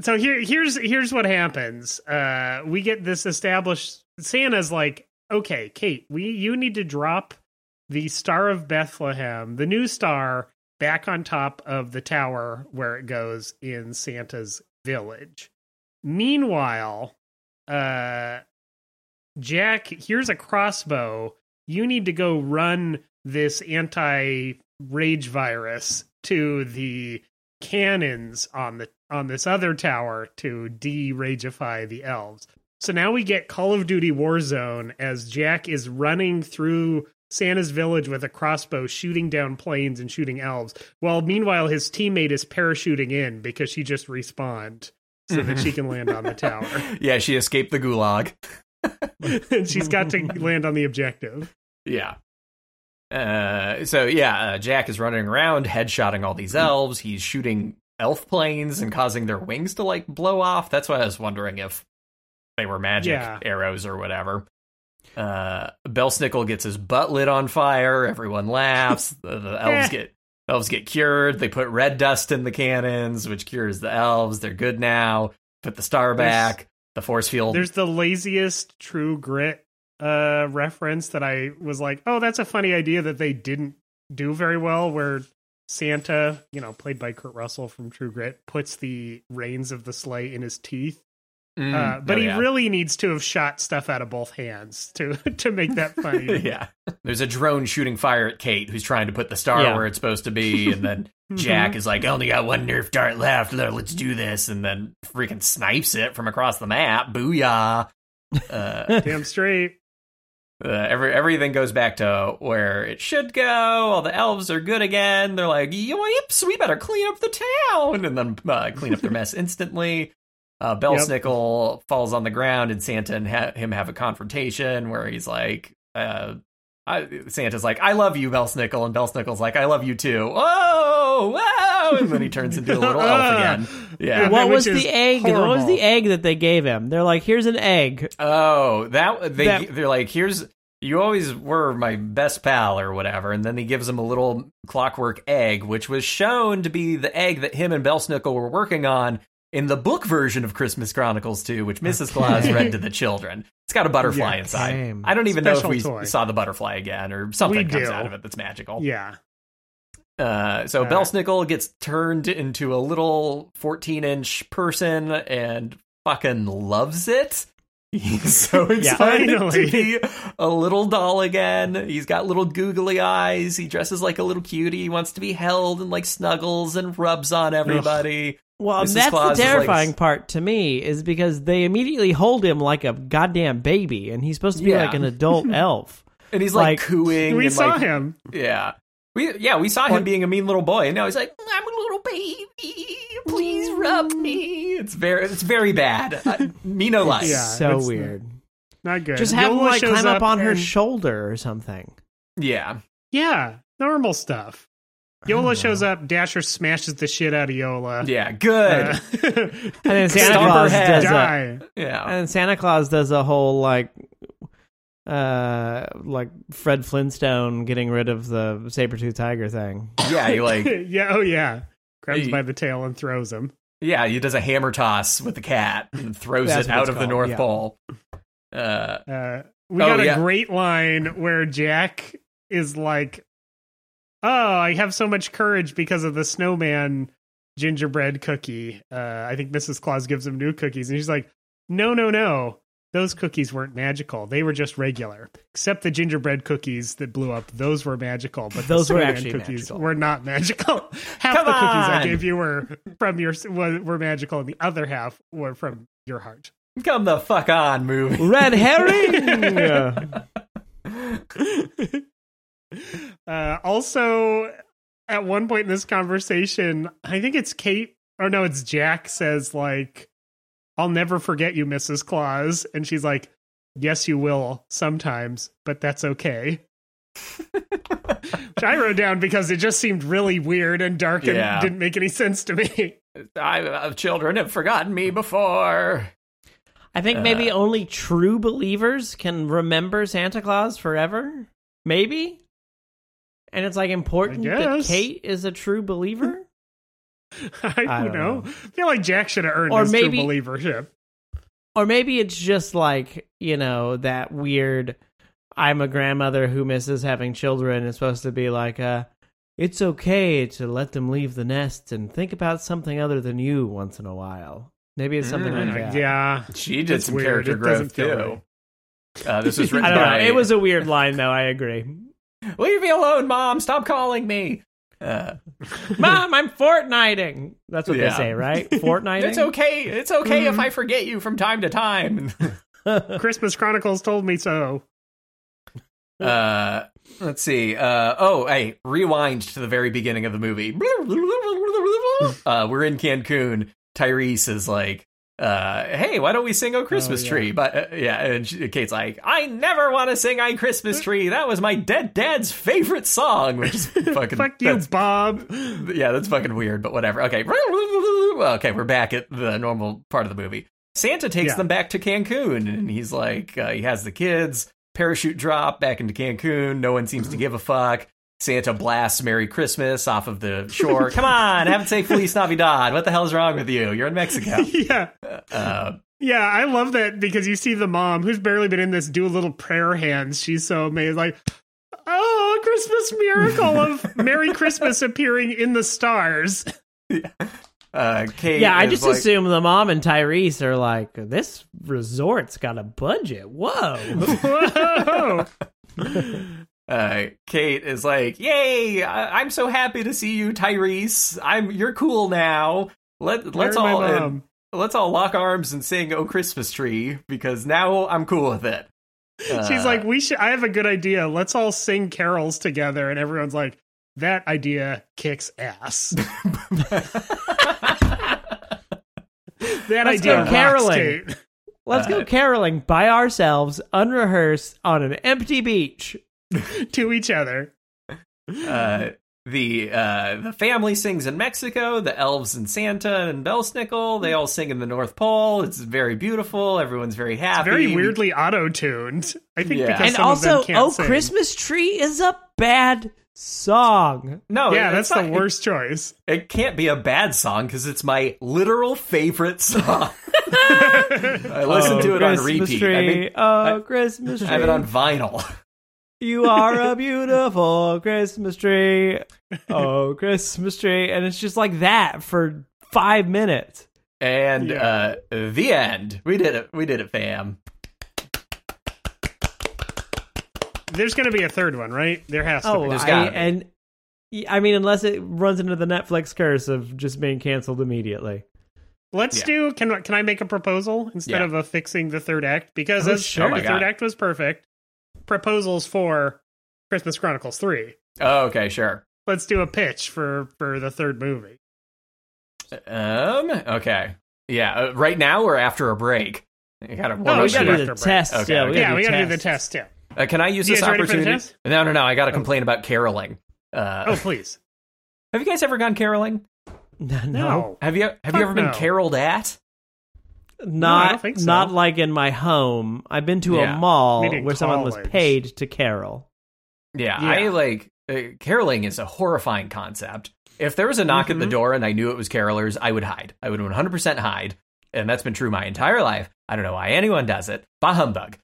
So here, here's here's what happens. Uh, we get this established. Santa's like, "Okay, Kate, we you need to drop the Star of Bethlehem, the new star, back on top of the tower where it goes in Santa's village." Meanwhile, uh, Jack, here's a crossbow. You need to go run this anti rage virus to the cannons on the on this other tower to de-rageify the elves. So now we get Call of Duty Warzone as Jack is running through Santa's village with a crossbow, shooting down planes and shooting elves. While meanwhile his teammate is parachuting in because she just respawned so that she can land on the tower. Yeah, she escaped the gulag. and she's got to land on the objective. Yeah. Uh, so yeah, uh, Jack is running around, headshotting all these elves. He's shooting elf planes and causing their wings to like blow off. That's why I was wondering if they were magic Yeah. arrows or whatever. Uh, Belsnickel gets his butt lit on fire. Everyone laughs. the, the elves get elves get cured. They put red dust in the cannons, which cures the elves. They're good now. Put the star There's- back. The force field. There's the laziest True Grit uh reference that I was like, "Oh, that's a funny idea that they didn't do very well where Santa, you know, played by Kurt Russell from True Grit, puts the reins of the sleigh in his teeth. Mm, Uh, but oh, he yeah. really needs to have shot stuff out of both hands to to make that funny. yeah. There's a drone shooting fire at Kate who's trying to put the star Yeah. where it's supposed to be, and then Jack is like, I only got one Nerf dart left. Let's do this. And then freaking snipes it from across the map. Booyah. Uh, Damn straight. Uh, every everything goes back to where it should go. All the elves are good again. They're like, yips, we better clean up the town, and then uh, clean up their mess instantly. Uh, Belsnickel falls on the ground, and Santa and ha- him have a confrontation where he's like, uh, I, Santa's like, "I love you, Belsnickel," and Belsnickel's like, "I love you too." Oh, wow! And then he turns into a little elf again. Yeah. What- what was the egg? What was the egg that they gave him? They're like, here's an egg. Oh, that they That- they're like, here's you always were my best pal or whatever, and then he gives him a little clockwork egg, which was shown to be the egg that him and Belsnickel were working on in the book version of Christmas Chronicles 2, which Mrs. Claus read to the children. It's got a butterfly Yeah. inside. Damn. I don't even know if we toy. saw the butterfly again or something We comes do. out of it that's magical. Yeah. Uh, so Uh, Belsnickel gets turned into a little 14 inch person and fucking loves it. He's so excited Finally. to be a little doll again. He's got little googly eyes. He dresses like a little cutie. He wants to be held and like snuggles and rubs on everybody. Well, Mrs. that's Claus the is like- terrifying part to me is because they immediately hold him like a goddamn baby, and he's supposed to be Yeah. like an adult elf. And he's like, Like, cooing. We and, saw like, him. Yeah. We yeah, we saw him being a mean little boy, and now he's like, "I'm a little baby. Please rub me." It's very it's very bad. I, me no like. Yeah, so weird. Not good. Just have him like climb up on her shoulder or something. Yeah. Yeah, normal stuff. Jola shows up. Dasher smashes the shit out of Jola. Yeah. Good. Uh, And then Santa Stomp her Claus head. does a, die. yeah. and Santa Claus does a whole like uh like Fred Flintstone getting rid of the saber tooth tiger thing. Yeah. He like yeah, oh yeah. Grabs He- by the tail and throws him. yeah he does a hammer toss with the cat and throws it out it's of the North yeah. Pole. Uh. Uh, we Oh, got a yeah. great line where Jack is like, "Oh, I have so much courage because of the snowman gingerbread cookie." Uh, I think Mrs. Claus gives him new cookies, and she's like, "No, no, no. those cookies weren't magical. They were just regular. Except the gingerbread cookies that blew up, those were magical. But Those were Snowman actually cookies magical. were not magical. half Come the cookies I gave you were from your were, were magical, and the other half were from your heart. Come the fuck on, movie. Red herring. Uh, also, at one point in this conversation, I think it's Kate, or no, it's Jack says like, "I'll never forget you, Mrs. Claus," and she's like, "Yes, you will sometimes, but that's okay." Which I wrote down because it just seemed really weird and dark and Yeah. didn't make any sense to me. I, uh, children have forgotten me before. I think maybe only true believers can remember Santa Claus forever. Maybe. And it's like important that. Kate is a true believer. I don't, don't know. know. I feel like Jack should have earned Or his maybe- true believership. or maybe it's just like, you know, that weird I'm a grandmother who misses having children is supposed to be like uh it's okay to let them leave the nest and think about something other than you once in a while. Maybe it's something Mm, like that. Yeah, She did It's some weird. character It growth too. right. Uh, this was written I don't know. It was a weird line though, I agree. Leave me alone, mom. Stop calling me. Uh, Mom, I'm fortnighting. That's what Yeah. they say, right? Fortnighting. it's okay. It's okay Mm-hmm. if I forget you from time to time. Christmas Chronicles told me so. Uh, let's see. Uh, oh, hey, rewind to the very beginning of the movie. Uh, we're in Cancun. Tyrese is like, uh, hey, why don't we sing "Oh Christmas yeah. Tree"? But uh, yeah, and she- Kate's like, I never want to sing "I Christmas Tree." That was my dead dad's favorite song, which is fucking Fuck you, Bob. yeah, that's fucking weird, but whatever. Okay. Okay, we're back at the normal part of the movie. Santa takes Yeah. them back to Cancun, and he's like, uh, he has the kids, parachute drop back into Cancun. No one seems to give a fuck. Santa blasts Merry Christmas off of the shore. Come on, have it say Feliz Navidad. What the hell's wrong with you? You're in Mexico. yeah. Uh, Yeah, I love that because you see the mom who's barely been in this do a little prayer hands. She's so amazed, like, oh, a Christmas miracle of Merry Christmas appearing in the stars. uh, yeah, I just like- assume the mom and Tyrese are like, this resort's got a budget. Whoa. Whoa. Uh, Kate is like, "Yay! I- I'm so happy to see you, Tyrese. I'm you're cool now. Let let's all and let's all lock arms and sing "Oh Christmas Tree" because now I'm cool with it." She's Uh, like, we should. I have a good idea. Let's all sing carols together, and everyone's like, that idea kicks ass. that Let's idea go rocks, caroling. Kate. Let's go caroling by ourselves, unrehearsed, on an empty beach. to each other. uh, the uh, the family sings in Mexico. The elves and Santa and Belsnickel they all sing in the North Pole. It's very beautiful. Everyone's very happy. Very We- weirdly auto tuned. I think Yeah. because and some of also, them can't Oh sing. Christmas Tree is a bad song. no, Yeah, it's that's the worst choice. It can't be a bad song because it's my literal favorite song. I listen oh, to it on repeat. Tree. I, mean, oh, Christmas tree. I have it on vinyl. You are a beautiful Christmas tree. Oh, Christmas tree. And it's just like that for five minutes. And Yeah. uh, the end. We did it. We did it, fam. There's going to be a third one, right? There has to Oh, be. There's I, and I mean, unless it runs into the Netflix curse of just being canceled immediately. Let's Yeah. do. Can can I make a proposal instead Yeah. of a fixing the third act? Because Oh, as sure. Oh my the third God. act was perfect. Proposals for Christmas Chronicles three. Oh, okay, sure. Let's do a pitch for for the third movie. Um. Okay. Yeah. Uh, right now or after a break. You gotta warm Oh, up we we gotta do the test. Okay, yeah, okay. we gotta yeah, do we got to do the test too. Uh, can I use You this guys ready for the opportunity? test? No, no, no. I got to Oh. complain about caroling. Uh, Oh please, Have you guys ever gone caroling? No, no. Have you Have Fuck you ever been caroled at? Not don't think so. not like in my home. I've been to Yeah. a mall Maybe in where someone was paid to carol. Yeah, Yeah. I like uh, caroling is a horrifying concept. If there was a knock at the Mhm. door and I knew it was carolers, I would hide. I would 100% hide. And that's been true my entire life. I don't know why anyone does it. Bah humbug.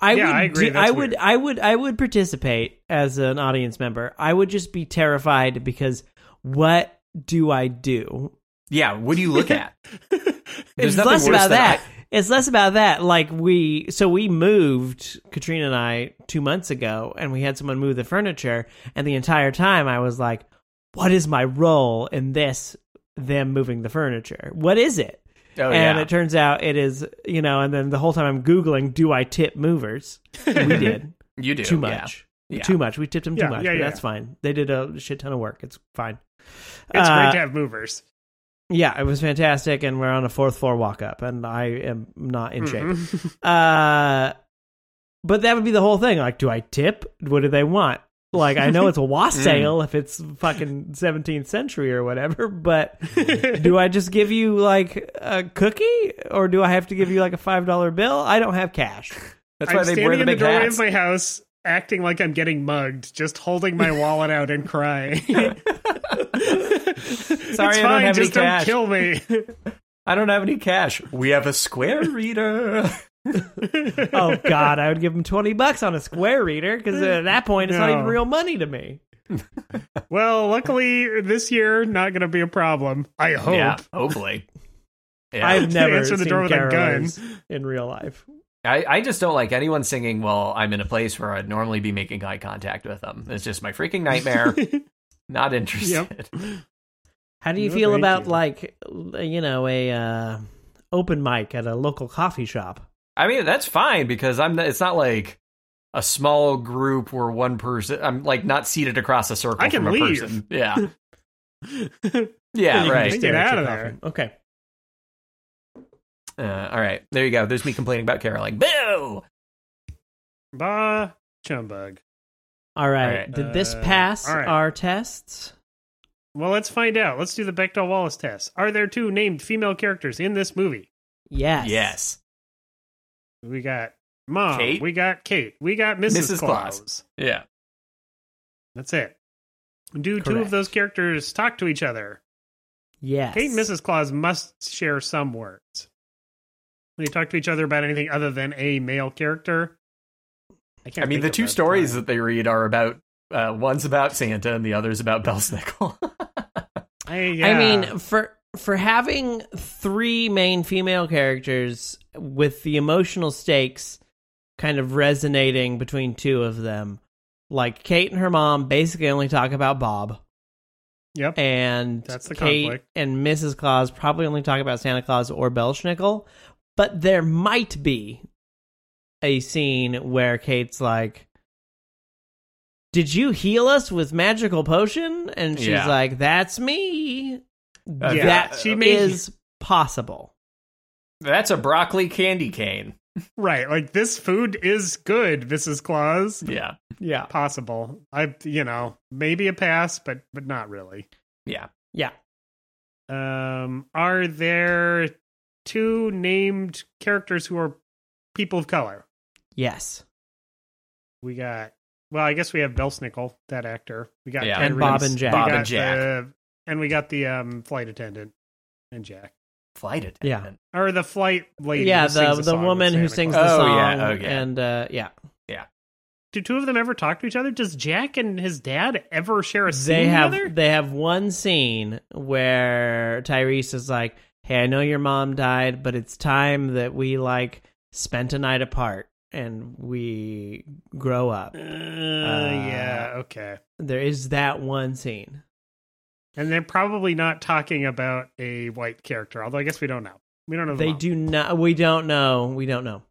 I Yeah, would I agree. do- I would. I would I would participate as an audience member. I would just be terrified because what do I do? Yeah, what do you look at? There's it's less worse about than that. it's less about that. Like we, so we moved Katrina and I two months ago, and we had someone move the furniture, and the entire time I was like, "What is my role in this? Them moving the furniture? What is it?" Oh and yeah. it turns out it is, you know. And then the whole time I'm googling, "Do I tip movers?" We did you do too much. Yeah. Too much. We tipped them too much, yeah, but yeah. that's fine. They did a shit ton of work. It's fine. It's Uh, great to have movers. Yeah, it was fantastic, and we're on a fourth floor walk up, and I am not in shape. Mhm. Uh, but that would be the whole thing. Like, do I tip? What do they want? Like, I know it's a wassail if it's fucking 17th century or whatever, but do I just give you like a cookie or do I have to give you like a $5 bill? I don't have cash. That's why I'm they standing wear the in the doorway hats. of my house, acting like I'm getting mugged, just holding my wallet out and crying. Sorry, it's I don't fine, have any just don't kill me. I don't have any cash. We have a square reader. Oh, God, I would give him 20 bucks on a square reader because at that point, it's not even real money to me. well, luckily this year not going to be a problem. I hope. Yeah, hopefully. Yeah. I've never Answer the door with a gun. in real life. I, I just don't like anyone singing while I'm in a place where I'd normally be making eye contact with them. It's just my freaking nightmare. Not interested. How do you No, feel about you. like you know a uh, open mic at a local coffee shop? I mean, that's fine because I'm. It's not like a small group where one person. I'm like not seated across a circle I can from a leave. person. Yeah, yeah, you can right. just Get out of there. coffee. Okay. Uh, all right, there you go. There's me complaining about caroling. Boo! bah, chumbug. All right. All right. Did this Uh, pass all right. our tests? Well, let's find out. Let's do the Bechdel Wallace test. Are there two named female characters in this movie? Yes. Yes. We got Mom. Kate? We got Kate. We got Mrs. Mrs. Claus. Claus. Yeah. That's it. Do two of those characters talk to each other? Yes. Kate and Mrs. Claus must share some words. When they talk to each other about anything other than a male character, I can't. I mean, the two stories time. that they read are about. Uh, one's about Santa and the other's about Belsnickel. I, yeah. I mean, for for having three main female characters with the emotional stakes kind of resonating between two of them, like Kate and her mom basically only talk about Bob. yep. and That's the Kate conflict. and Mrs. Claus probably only talk about Santa Claus or Belsnickel, but there might be a scene where Kate's like, "Did you heal us with magical potion?" And she's Yeah. like, "That's me." Yeah, that she made- is possible. That's a broccoli candy cane. right. Like this food is good, Mrs. Claus. Yeah. Yeah, Possible. I, you know, maybe a pass, but but not really. Yeah. yeah. Um, are there two named characters who are people of color? Yes, We got. Well, I guess we have Belsnickel, that actor. We got Yeah. And Tyrese. Bob and Jack. We Bob got and Jack. the- and we got the um, flight attendant and Jack, Flight Yeah. attendant. or the flight lady. yeah. who The sings the song with woman who Santa sings Claus. the Oh, song, yeah, okay. and uh, yeah, Do two of them ever talk to each other? Does Jack and his dad ever share a scene they have together? they have one scene where Tyrese is like, "Hey, I know your mom died, but it's time that we like spent a night apart and we grow up." Uh, yeah, okay. There is that one scene. And they're probably not talking about a white character, although I guess we don't know. We don't know. the They mom. do not. We don't know. We don't know.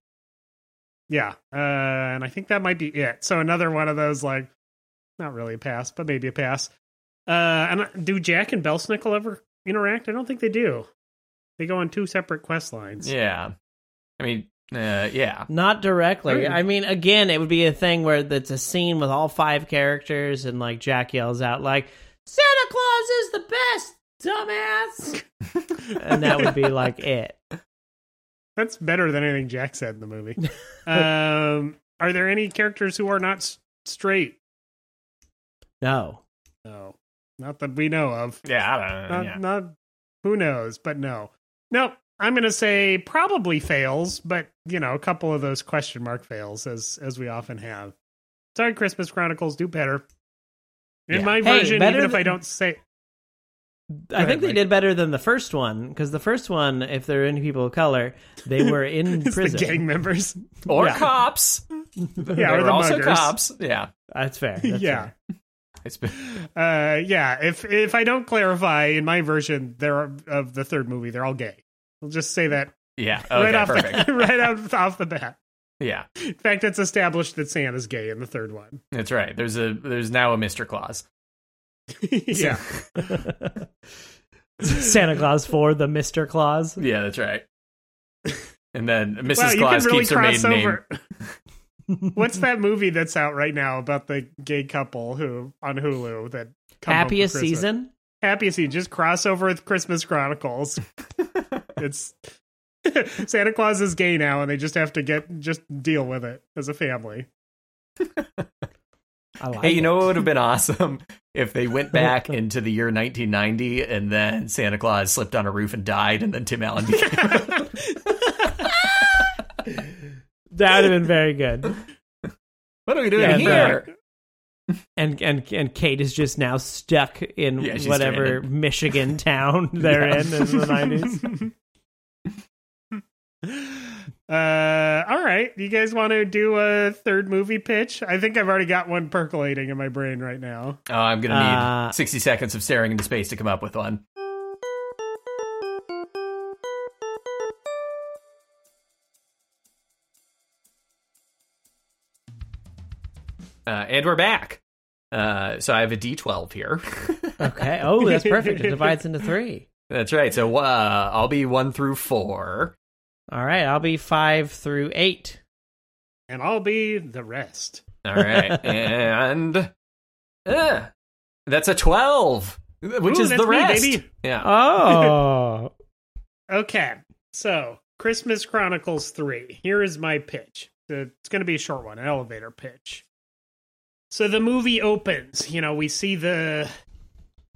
Yeah, uh, and I think that might be it. So another one of those, like, not really a pass, but maybe a pass. Uh, and do Jack and Belsnickel ever interact? I don't think they do. They go on two separate quest lines. Yeah. I mean, uh, yeah. Not directly. I mean, again, it would be a thing where it's a scene with all five characters, and like Jack yells out, like "Santa Claus is the best, dumbass," and that would be like it. That's better than anything Jack said in the movie. um, are there any characters who are not s- straight? No. No, not that we know of. Yeah, I don't know. Not, yeah. not who knows, but no. Nope. I'm gonna say probably fails, but you know, a couple of those question mark fails as as we often have. Sorry, Christmas Chronicles do better. In Yeah. my Hey, version, better even if I don't say I ahead, think they Mike. did better than the first one because the first one, if they're any people of color, they were in It's the prison. gang members. Or Yeah. cops. Yeah, they or were the also muggers. cops. Yeah. That's fair. That's Yeah. fair. It's been, Uh, yeah. If if I don't clarify in my version, they're of the third movie, they're all gay. We'll just say that yeah. Okay, right off perfect. the, right out, off the bat. yeah. In fact, it's established that Santa's gay in the third one. That's right. There's a there's now a Mr. Claus. yeah. Santa Claus for the Mister Claus. Yeah, that's right. And then Mrs. Wow, Claus really keeps her cross maiden name. What's that movie that's out right now about the gay couple who on Hulu that come Happiest Christmas? season. Happiest season. Just cross over with Christmas Chronicles. It's Santa Claus is gay now, and they just have to get just deal with it as a family. I like Hey, you it. know what would have been awesome if they went back into the year 1990 and then Santa Claus slipped on a roof and died, and then Tim Allen became. that would have been very good. what are we doing Yeah, uh, here? And and and Kate is just now stuck in Yeah, whatever stranded. Michigan town they're Yeah. in in the nineties. Uh, all right. You guys want to do a third movie pitch? I think I've already got one percolating in my brain right now. Oh, I'm gonna need Uh, 60 seconds of staring into space to come up with one. Uh, and we're back. Uh, so I have a D12 here. Okay. Oh, that's perfect. It divides into three. That's right. So uh, I'll be one through four. All right. I'll be five through eight. And I'll be the rest. All right, and uh, that's a twelve, which Ooh, is that's the me, rest. baby. Yeah. Oh. Okay. So, Christmas Chronicles 3. Here is my pitch. It's going to be a short one, an elevator pitch. So, the movie opens. You know, we see the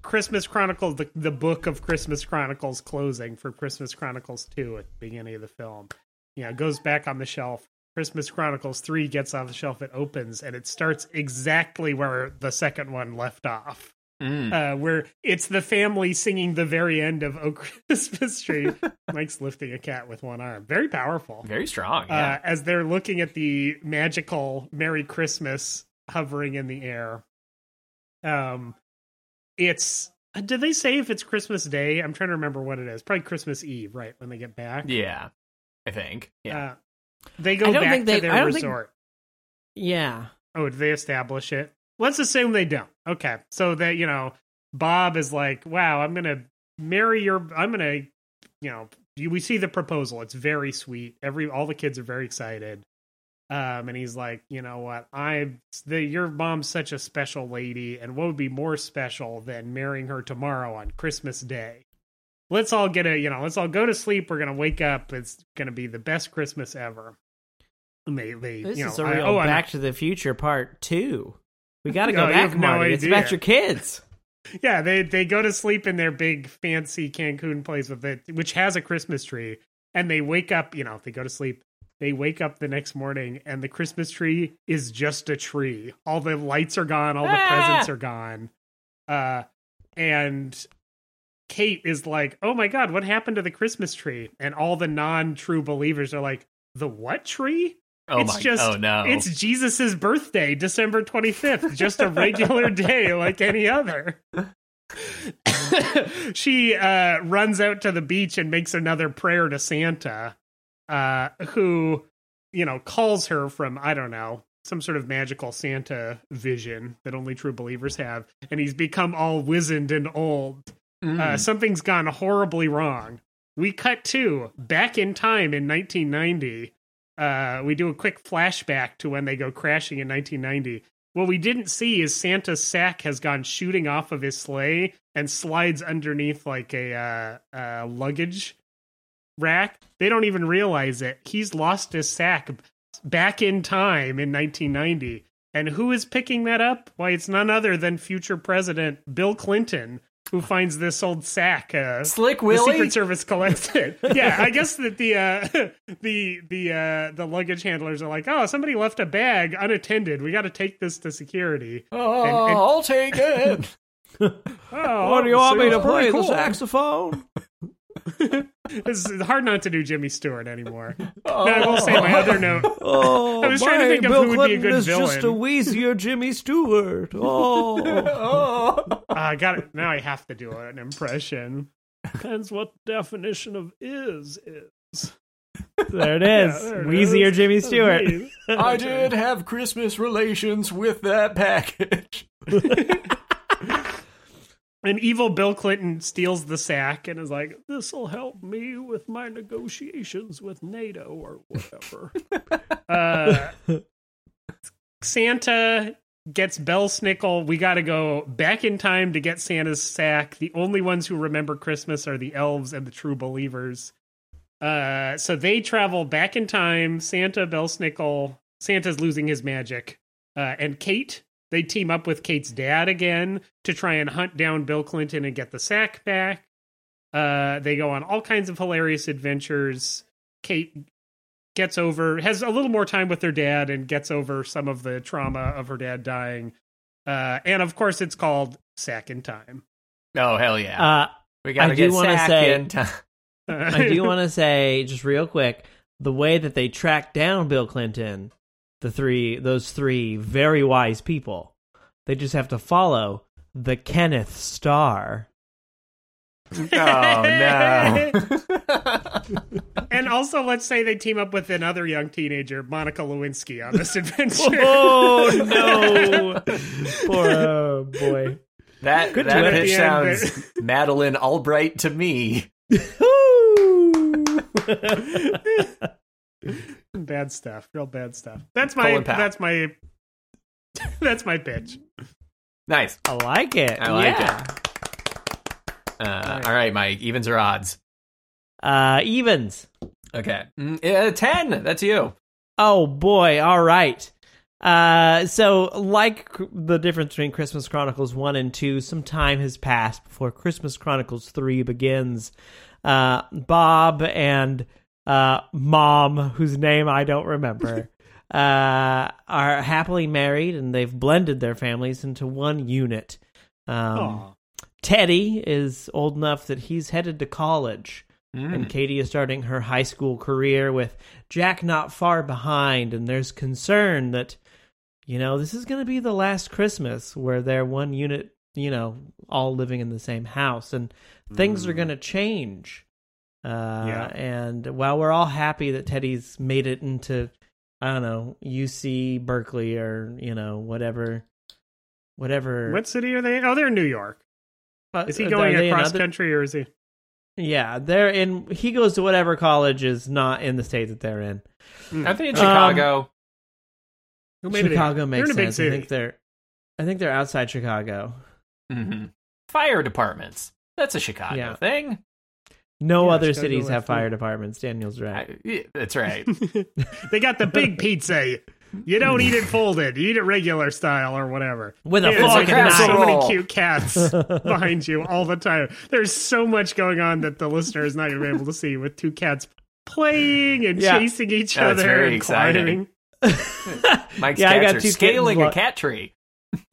Christmas Chronicles, the, the book of Christmas Chronicles closing for Christmas Chronicles 2 at the beginning of the film. You know, it goes back on the shelf. Christmas Chronicles 3 gets off the shelf, it opens, and it starts exactly where the second one left off Mm. uh, where it's the family singing the very end of "Oh Christmas Tree." Mike's lifting a cat with one arm, very powerful. Very strong. Uh, as they're looking at the magical "Merry Christmas" hovering in the air. Um, it's. uh, Did they say if it's Christmas Day? I'm trying to remember what it is. Probably Christmas Eve, right when they get back. yeah. I think. Yeah. Uh, they go back think to they- their I don't think- resort. Yeah. Oh, did they establish it? Let's assume they don't. Okay. So that, you know, Bob is like, wow, I'm going to marry your, I'm going to, you know, we see the proposal. It's very sweet. Every, all the kids are very excited. Um, and he's like, you know what? I'm, the, your mom's such a special lady. And what would be more special than marrying her tomorrow on Christmas Day? Let's all get a, you know, let's all go to sleep. We're to wake up. It's to be the best Christmas ever. And they, they, This you know, is a I- real oh, I- Back to the Future Part Two. We got to go you back, no Marty. It's about your kids. Yeah, they they go to sleep in their big fancy Cancun place with it, which has a Christmas tree, and they wake up. You know, they go to sleep. They wake up the next morning, and the Christmas tree is just a tree. All the lights are gone. All the Ah! presents are gone. Uh, and Kate is like, "Oh my god, what happened to the Christmas tree?" And all the non-true believers are like, "The what tree?" oh it's my. just- oh no. It's Jesus's birthday, December 25th, just a regular day like any other. she uh, runs out to the beach and makes another prayer to Santa, uh, who, you know, calls her from, I don't know, some sort of magical Santa vision that only true believers have. And he's become all wizened and old. Mm. Uh, something's gone horribly wrong. We cut to back in time in 1990. Uh, we do a quick flashback to when they go crashing in 1990. What we didn't see is Santa's sack has gone shooting off of his sleigh and slides underneath like a uh, uh, luggage rack. They don't even realize it. He's lost his sack back in time in 1990. And who is picking that up? Why, it's none other than future President Bill Clinton, who finds this old sack. Uh, Slick the Willie. Secret Service collects it. yeah, I guess that the uh, the the uh, the luggage handlers are like, oh, somebody left a bag unattended. We got to take this to security. oh, and- and- I'll take it. Oh, What do you want me to play? cool. The saxophone? It's hard not to do Jimmy Stewart anymore. No, I will say my other note. Oh, I was trying to think of Bill who would be a Clinton good is just a villain. wheezier Jimmy Stewart. Oh, Oh. Uh, I got it. Now I have to do an impression. depends what definition of is is. There it is. Yeah, there it wheezier is. Jimmy Stewart. I did have Christmas relations with that package. And evil Bill Clinton steals the sack and is like, "This'll help me with my negotiations with NATO or whatever." uh, Santa gets Belsnickel. We got to go back in time to get Santa's sack. The only ones who remember Christmas are the elves and the true believers. Uh, so they travel back in time. Santa, Belsnickel, Santa's losing his magic, uh, and Kate. They team up with Kate's dad again to try and hunt down Bill Clinton and get the sack back. Uh, they go on all kinds of hilarious adventures. Kate gets over, has a little more time with her dad, and gets over some of the trauma of her dad dying. Uh, and of course, it's called Sack in Time. Oh hell yeah! Uh, we gotta I get wanna Sack say- in time. I do want to say just real quick the way that they track down Bill Clinton, the three those three very wise people, they just have to follow the Kenneth Starr. Oh no! and also, let's say they team up with another young teenager, Monica Lewinsky, on this adventure. Oh no! Poor oh, boy. that Good that twist. pitch At end, sounds Madeleine Albright to me. bad stuff, real bad stuff. That's my that's my that's my pitch. Nice. I like it. I like yeah. Uh, all right, Mike. Evens or odds? Uh, evens. Okay. Mm, uh, ten. That's you. Oh boy! All right. Uh, so like cr- the difference between Christmas Chronicles one and two, some time has passed before Christmas Chronicles three begins. Uh, Bob and uh, Mom, whose name I don't remember, uh, are happily married, and they've blended their families into one unit. Um, Teddy is old enough that he's headed to college Mm. and Katie is starting her high school career with Jack not far behind, and there's concern that, you know, this is going to be the last Christmas where they're one unit, you know, all living in the same house, and things are going to change. Uh, Yeah. And while we're all happy that Teddy's made it into, I don't know, UC Berkeley or you know whatever, whatever. What city are they? Oh, they're in New York. uh, Is he going across other- country or is he? Yeah, they're in. He goes to whatever college is not in the state that they're in. I think in Um, Chicago. Who made it? Chicago makes They're a big sense. I think they're. I think they're outside Chicago. hmm Fire departments. That's a Chicago Yeah. thing. No Yeah, other cities have fire it. departments. Daniel's right. I, yeah, that's right. they got the big pizza. You don't eat it folded. You eat it regular style or whatever. With a Yeah, it's fork like and knife. so many cute cats behind you all the time. There's so much going on that the listener is not even able to see with two cats playing and Yeah. chasing each That's other very and exciting. climbing. Mike's Yeah, I cats got are two scaling kittens a cat tree.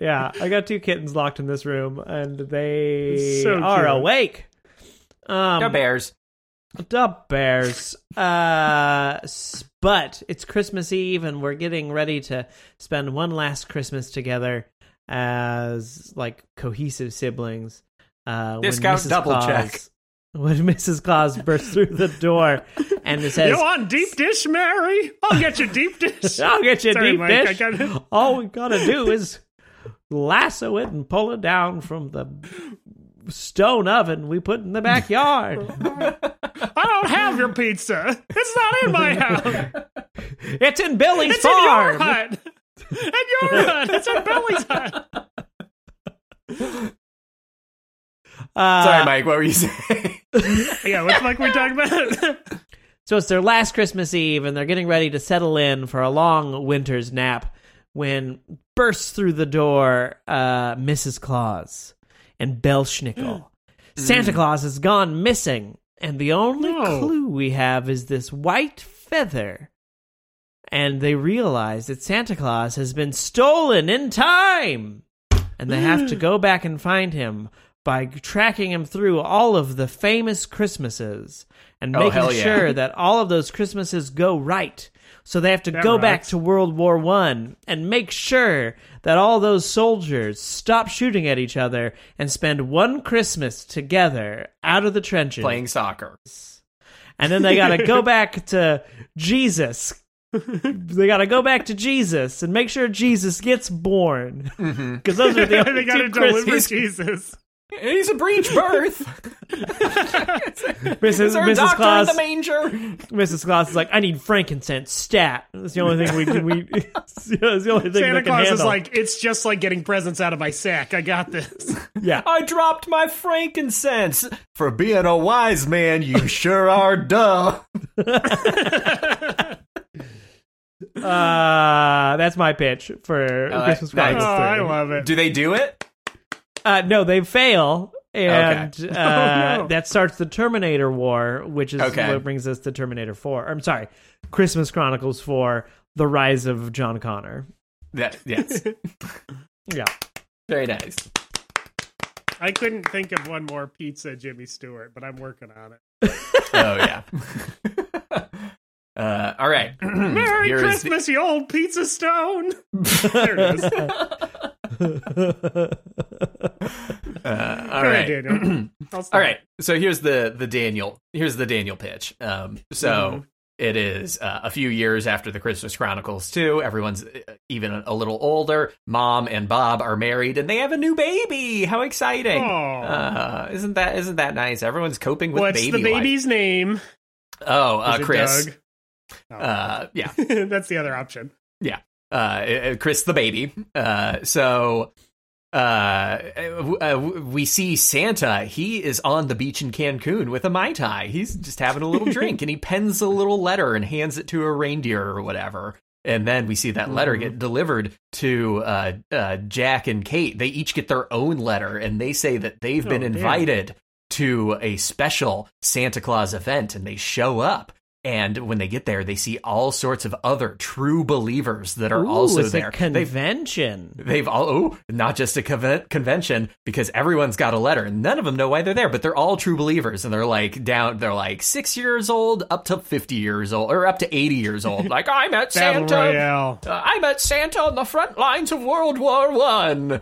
yeah, I got two kittens locked in this room, and they So are awake. Um, The bears. The Bears. Uh, but it's Christmas Eve, and we're getting ready to spend one last Christmas together as like cohesive siblings. Uh, when Discount Mrs. double Claus- check. When Mrs. Claus bursts through the door and says, You want deep dish, Mary? I'll get you deep dish. "I'll get you Sorry, deep Mike, dish. got- All we gotta do is lasso it and pull it down from the stone oven we put in the backyard. I don't have your pizza. It's not in my house. it's in Billy's It's in your hut. In your hut. It's in Billy's hut. Uh, Sorry, Mike. What were you saying? Yeah, what's like we talking about? So it's their last Christmas Eve, and they're getting ready to settle in for a long winter's nap when bursts through the door uh, Mrs. Claus and Belsnickel. Mm. Santa mm. Claus has gone missing, and the only No. clue we have is this white feather. And they realize that Santa Claus has been stolen in time. and they have to mm. go back and find him by tracking him through all of the famous Christmases and Oh, making yeah. sure that all of those Christmases go right. So they have to That go back to World War One and make sure that all those soldiers stop shooting at each other and spend one Christmas together out of the trenches. Playing soccer. And then they got to go back to Jesus. they got to go back to Jesus and make sure Jesus gets born. Mm-hmm. Because those are the only they got to deliver Christmas. Jesus. He's a breech birth. Mrs. Is there a Mrs. doctor Claus, in the manger? Mrs. Claus is like, I need frankincense stat. That's the only thing we can. We, it's the only thing Santa can Claus is like, it's just like getting presents out of my sack. I got this. yeah. I dropped my frankincense. For being a wise man, you sure are dumb. Uh, that's my pitch for Uh, Christmas nice. Oh, I love it. Do they do it? Uh, no, they fail, and Okay. uh, no. that starts the Terminator War, which is Okay. what brings us to Terminator Four. I'm sorry, Christmas Chronicles Four: The Rise of John Connor. That, yes. Yeah, Very nice. I couldn't think of one more pizza Jimmy Stewart, but I'm working on it. Oh, yeah. uh, all right. Merry Here is the- Christmas, you old pizza stone. there it is. Uh, all right. ahead, Daniel. I'll stop. All right. So here's the the Daniel. Here's the Daniel pitch. Um, so Mhm. it is uh, a few years after the Christmas Chronicles Two. Everyone's uh, even a little older. Mom and Bob are married, and they have a new baby. How exciting! Uh, isn't that isn't that nice? Everyone's coping with What's baby the life. baby's name? Oh, uh, Chris. Oh. Uh, yeah. That's the other option. uh, uh, Chris the baby. Uh, so uh, uh, we see Santa. He is on the beach in Cancun with a mai tai. He's just having a little drink, and he pens a little letter and hands it to a reindeer or whatever. And then we see that letter get delivered to uh, uh, Jack and Kate. They each get their own letter, and they say that they've been Oh, damn. invited to a special Santa Claus event, and they show up. And when they get there, they see all sorts of other true believers that are Ooh, also it's there. a They've convention. They've all oh, not just a conven- convention because everyone's got a letter and none of them know why they're there, but they're all true believers and they're like down, they're like six years old up to fifty years old or up to eighty years old. Like I met Santa. Uh, I met Santa on the front lines of World War One. Uh,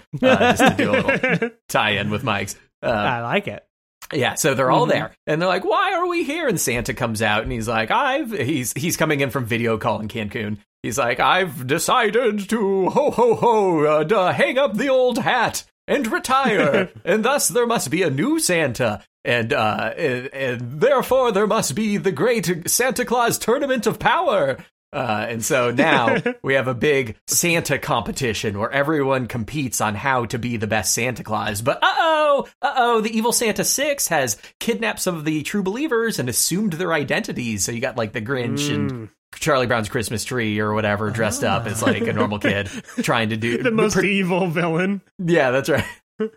just to do a little tie-in with Mike's. Uh, I like it. Yeah, so they're all Mhm. there, and they're like, "Why are we here?" And Santa comes out, and he's like, "I've he's he's coming in from video call in Cancun. He's like, I've decided to ho ho ho, uh, to hang up the old hat and retire, and thus there must be a new Santa." And, uh, and, and therefore there must be the great Santa Claus tournament of power. Uh, and so now we have a big Santa competition where everyone competes on how to be the best Santa Claus. But uh oh, uh oh, the evil Santa 6 has kidnapped some of the true believers and assumed their identities. So you got like the Grinch and Mm. Charlie Brown's Christmas tree or whatever dressed up as like a normal kid trying to do The most per- evil villain. yeah, that's right.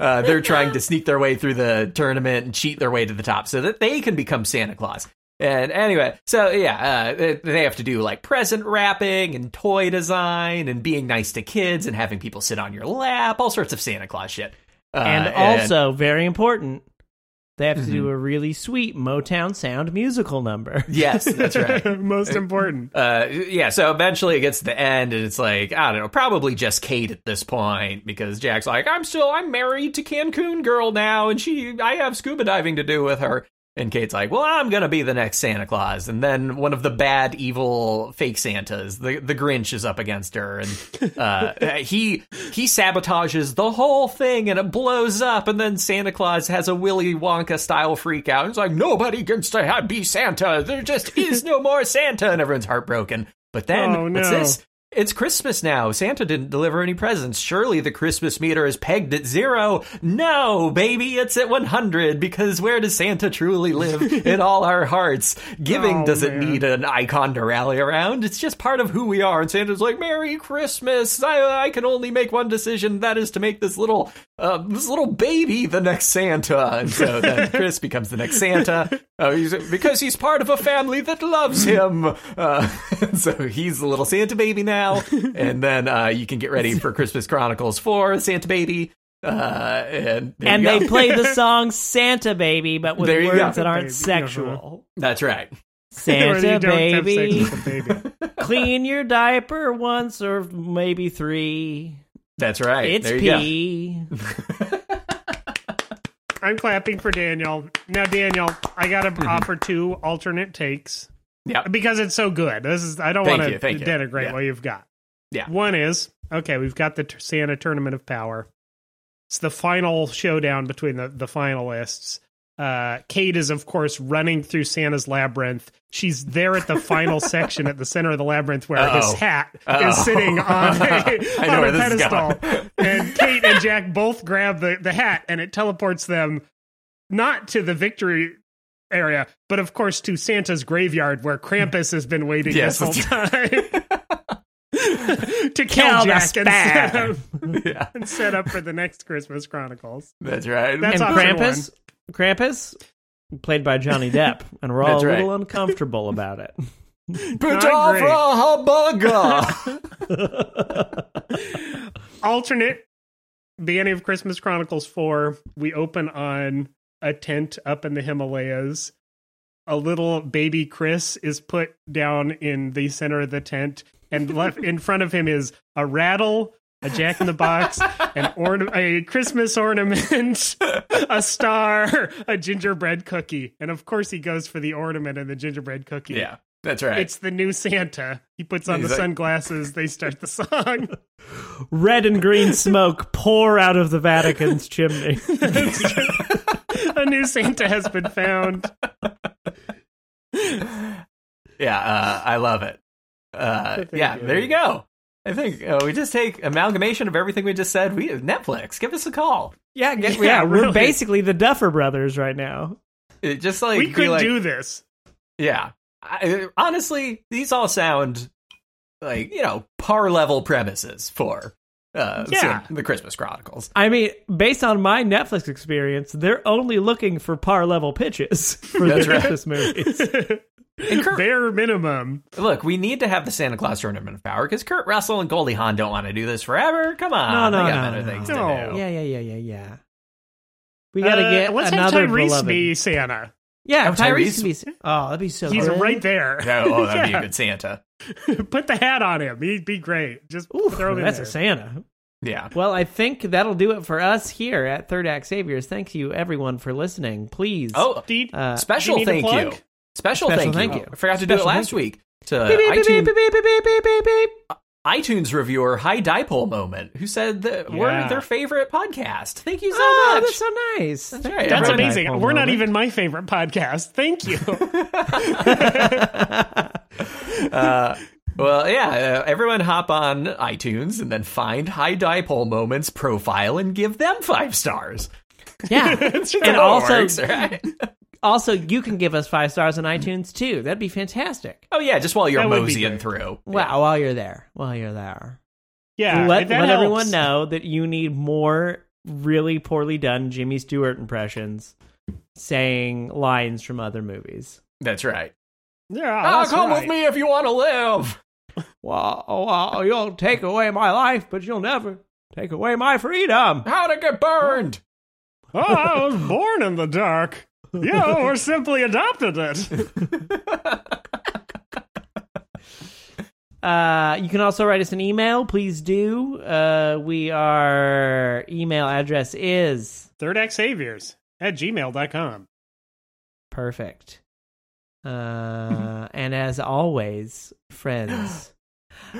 Uh, they're trying to sneak their way through the tournament and cheat their way to the top so that they can become Santa Claus. And anyway, so yeah, uh, they- have to do like present wrapping and toy design and being nice to kids and having people sit on your lap, all sorts of Santa Claus shit. Uh, and also, very important, they have to do a really sweet Motown sound musical number. yes, that's right. most important. Uh, yeah, so eventually it gets to the end, and it's like I don't know, probably just Kate at this point because Jack's like, I'm still I'm married to Cancun girl now, and she I have scuba diving to do with her. And Kate's like, well, I'm gonna be the next Santa Claus, and then one of the bad, evil, fake Santas, the the Grinch, is up against her, and uh, he he sabotages the whole thing, and it blows up, and then Santa Claus has a Willy Wonka style freak out. It's like nobody gets to be Santa. There just is no more Santa, and everyone's heartbroken. But then, Oh, what's this? It's Christmas now. Santa didn't deliver any presents. Surely the Christmas meter is pegged at zero. No, baby, it's at 100 because where does Santa truly live? in all our hearts. Giving Oh, doesn't man. need an icon to rally around. It's just part of who we are. And Santa's like, Merry Christmas. I, I can only make one decision. That is to make this little uh, this little baby the next Santa, and so then Chris becomes the next Santa uh, he's, because he's part of a family that loves him. Uh, so he's the little Santa baby now, and then uh, you can get ready for Christmas Chronicles Four Santa baby. Uh, and and you go. they play the song Santa Baby, but with There you words go. that aren't Baby, sexual. That's right. Santa don't have sex baby, baby. clean your diaper once or maybe three. That's right. It's there you go. pee. I'm clapping for Daniel. Now, Daniel, I got to Mm-hmm. offer two alternate takes Yep. because it's so good. This is I don't want to denigrate Yeah. what you've got. Yeah. One is okay. We've got the t- Santa Tournament of Power. It's the final showdown between the the finalists. Uh, Kate is, of course, running through Santa's labyrinth. She's there at the final section at the center of the labyrinth where his Uh-oh. hat Uh-oh. is sitting on a, I know on where a pedestal. and Kate and Jack both grab the, the hat, and it teleports them not to the victory area, but of course to Santa's graveyard where Krampus has been waiting Yes, this whole time. to kill Kill Jack and set, up, yeah, and set up for the next Christmas Chronicles. that's right. That's and option Krampus, Krampus, played by Johnny Depp, and we're all That's a right. little uncomfortable about it. Patavra Alternate beginning of Christmas Chronicles 4, we open on a tent up in the Himalayas. A little baby Chris is put down in the center of the tent, and left in front of him is a rattle, a jack in the box, an orna- a Christmas ornament, a star, a gingerbread cookie, and of course he goes for the ornament and the gingerbread cookie. Yeah, that's right. It's the new Santa. He puts on He's the like- sunglasses. They start the song. Red and green smoke pour out of the Vatican's chimney. a new Santa has been found. yeah, uh, I love it. Uh, yeah, you. there you go. I think uh, we just take amalgamation of everything we just said. We Netflix, give us a call. Yeah, get, Yeah, yeah, we're basically the Duffer Brothers right now. It just like we could like, do this. Yeah. I, honestly, these all sound like, you know, par level premises for uh, Yeah. the Christmas Chronicles. I mean, based on my Netflix experience, they're only looking for par level pitches for That's their right. Christmas movies. And Kurt, Bare minimum. look, we need to have the Santa Claus Tournament of Power because Kurt Russell and Goldie Hawn don't want to do this forever. Come on. No, no, they got no, better no. things No. to do. Yeah, yeah, yeah, yeah, yeah. We gotta Uh, get let's another have Tyrese beloved. be Santa. Yeah, Oh, Tyrese, Tyrese? be. Oh, that'd be so. He's good. right there. Yeah, oh, that'd be a good Santa. Put the hat on him. He'd be great. Just Ooh, throw him in that's there. a Santa. Yeah. Well, I think that'll do it for us here at Third Act Saviors. Thank you, everyone, for listening. Please. Oh, Do you- uh, special do you need thank you. Special, Special thank, thank you. you. I forgot to do it last week to beep, beep, beep, iTunes, beep, beep, iTunes reviewer High Dipole Moment, who said that we're their favorite podcast. Thank you so Oh, much. that's so nice. That's right. That's amazing. Dipole We're not even my favorite podcast. Thank you. uh, well, yeah, uh, everyone hop on iTunes and then find High Dipole Moments profile and give them five stars. Yeah. That's And right. Also- works, right? Also, you can give us five stars on iTunes too. That'd be fantastic. oh, yeah, just while you're That would be moseying great. through. Wow, while you're there, while you're there, yeah, let that let helps. everyone know that you need more really poorly done Jimmy Stewart impressions, saying lines from other movies. That's right. Yeah, Ah, that's come right. with me if you want to live. Well, well, you'll take away my life, but you'll never take away my freedom. How to get burned. Oh, I was born in the dark. Yeah, or simply adopted it. Uh, you can also write us an email. Please do. Uh, we our email address is Third Act Saviors at gmail.com. perfect. Uh, and as always, friends,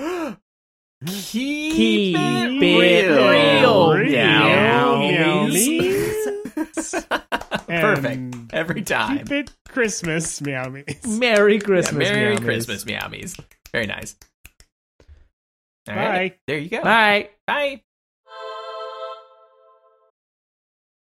Keep, keep it it real. real. Meow, meow, Meows. Perfect. Every time. Keep it Christmas, meow meows. Merry Yeah, Christmas, Merry meows. Christmas, meowmies. Very nice. All Bye. right. There you go. Bye. Bye.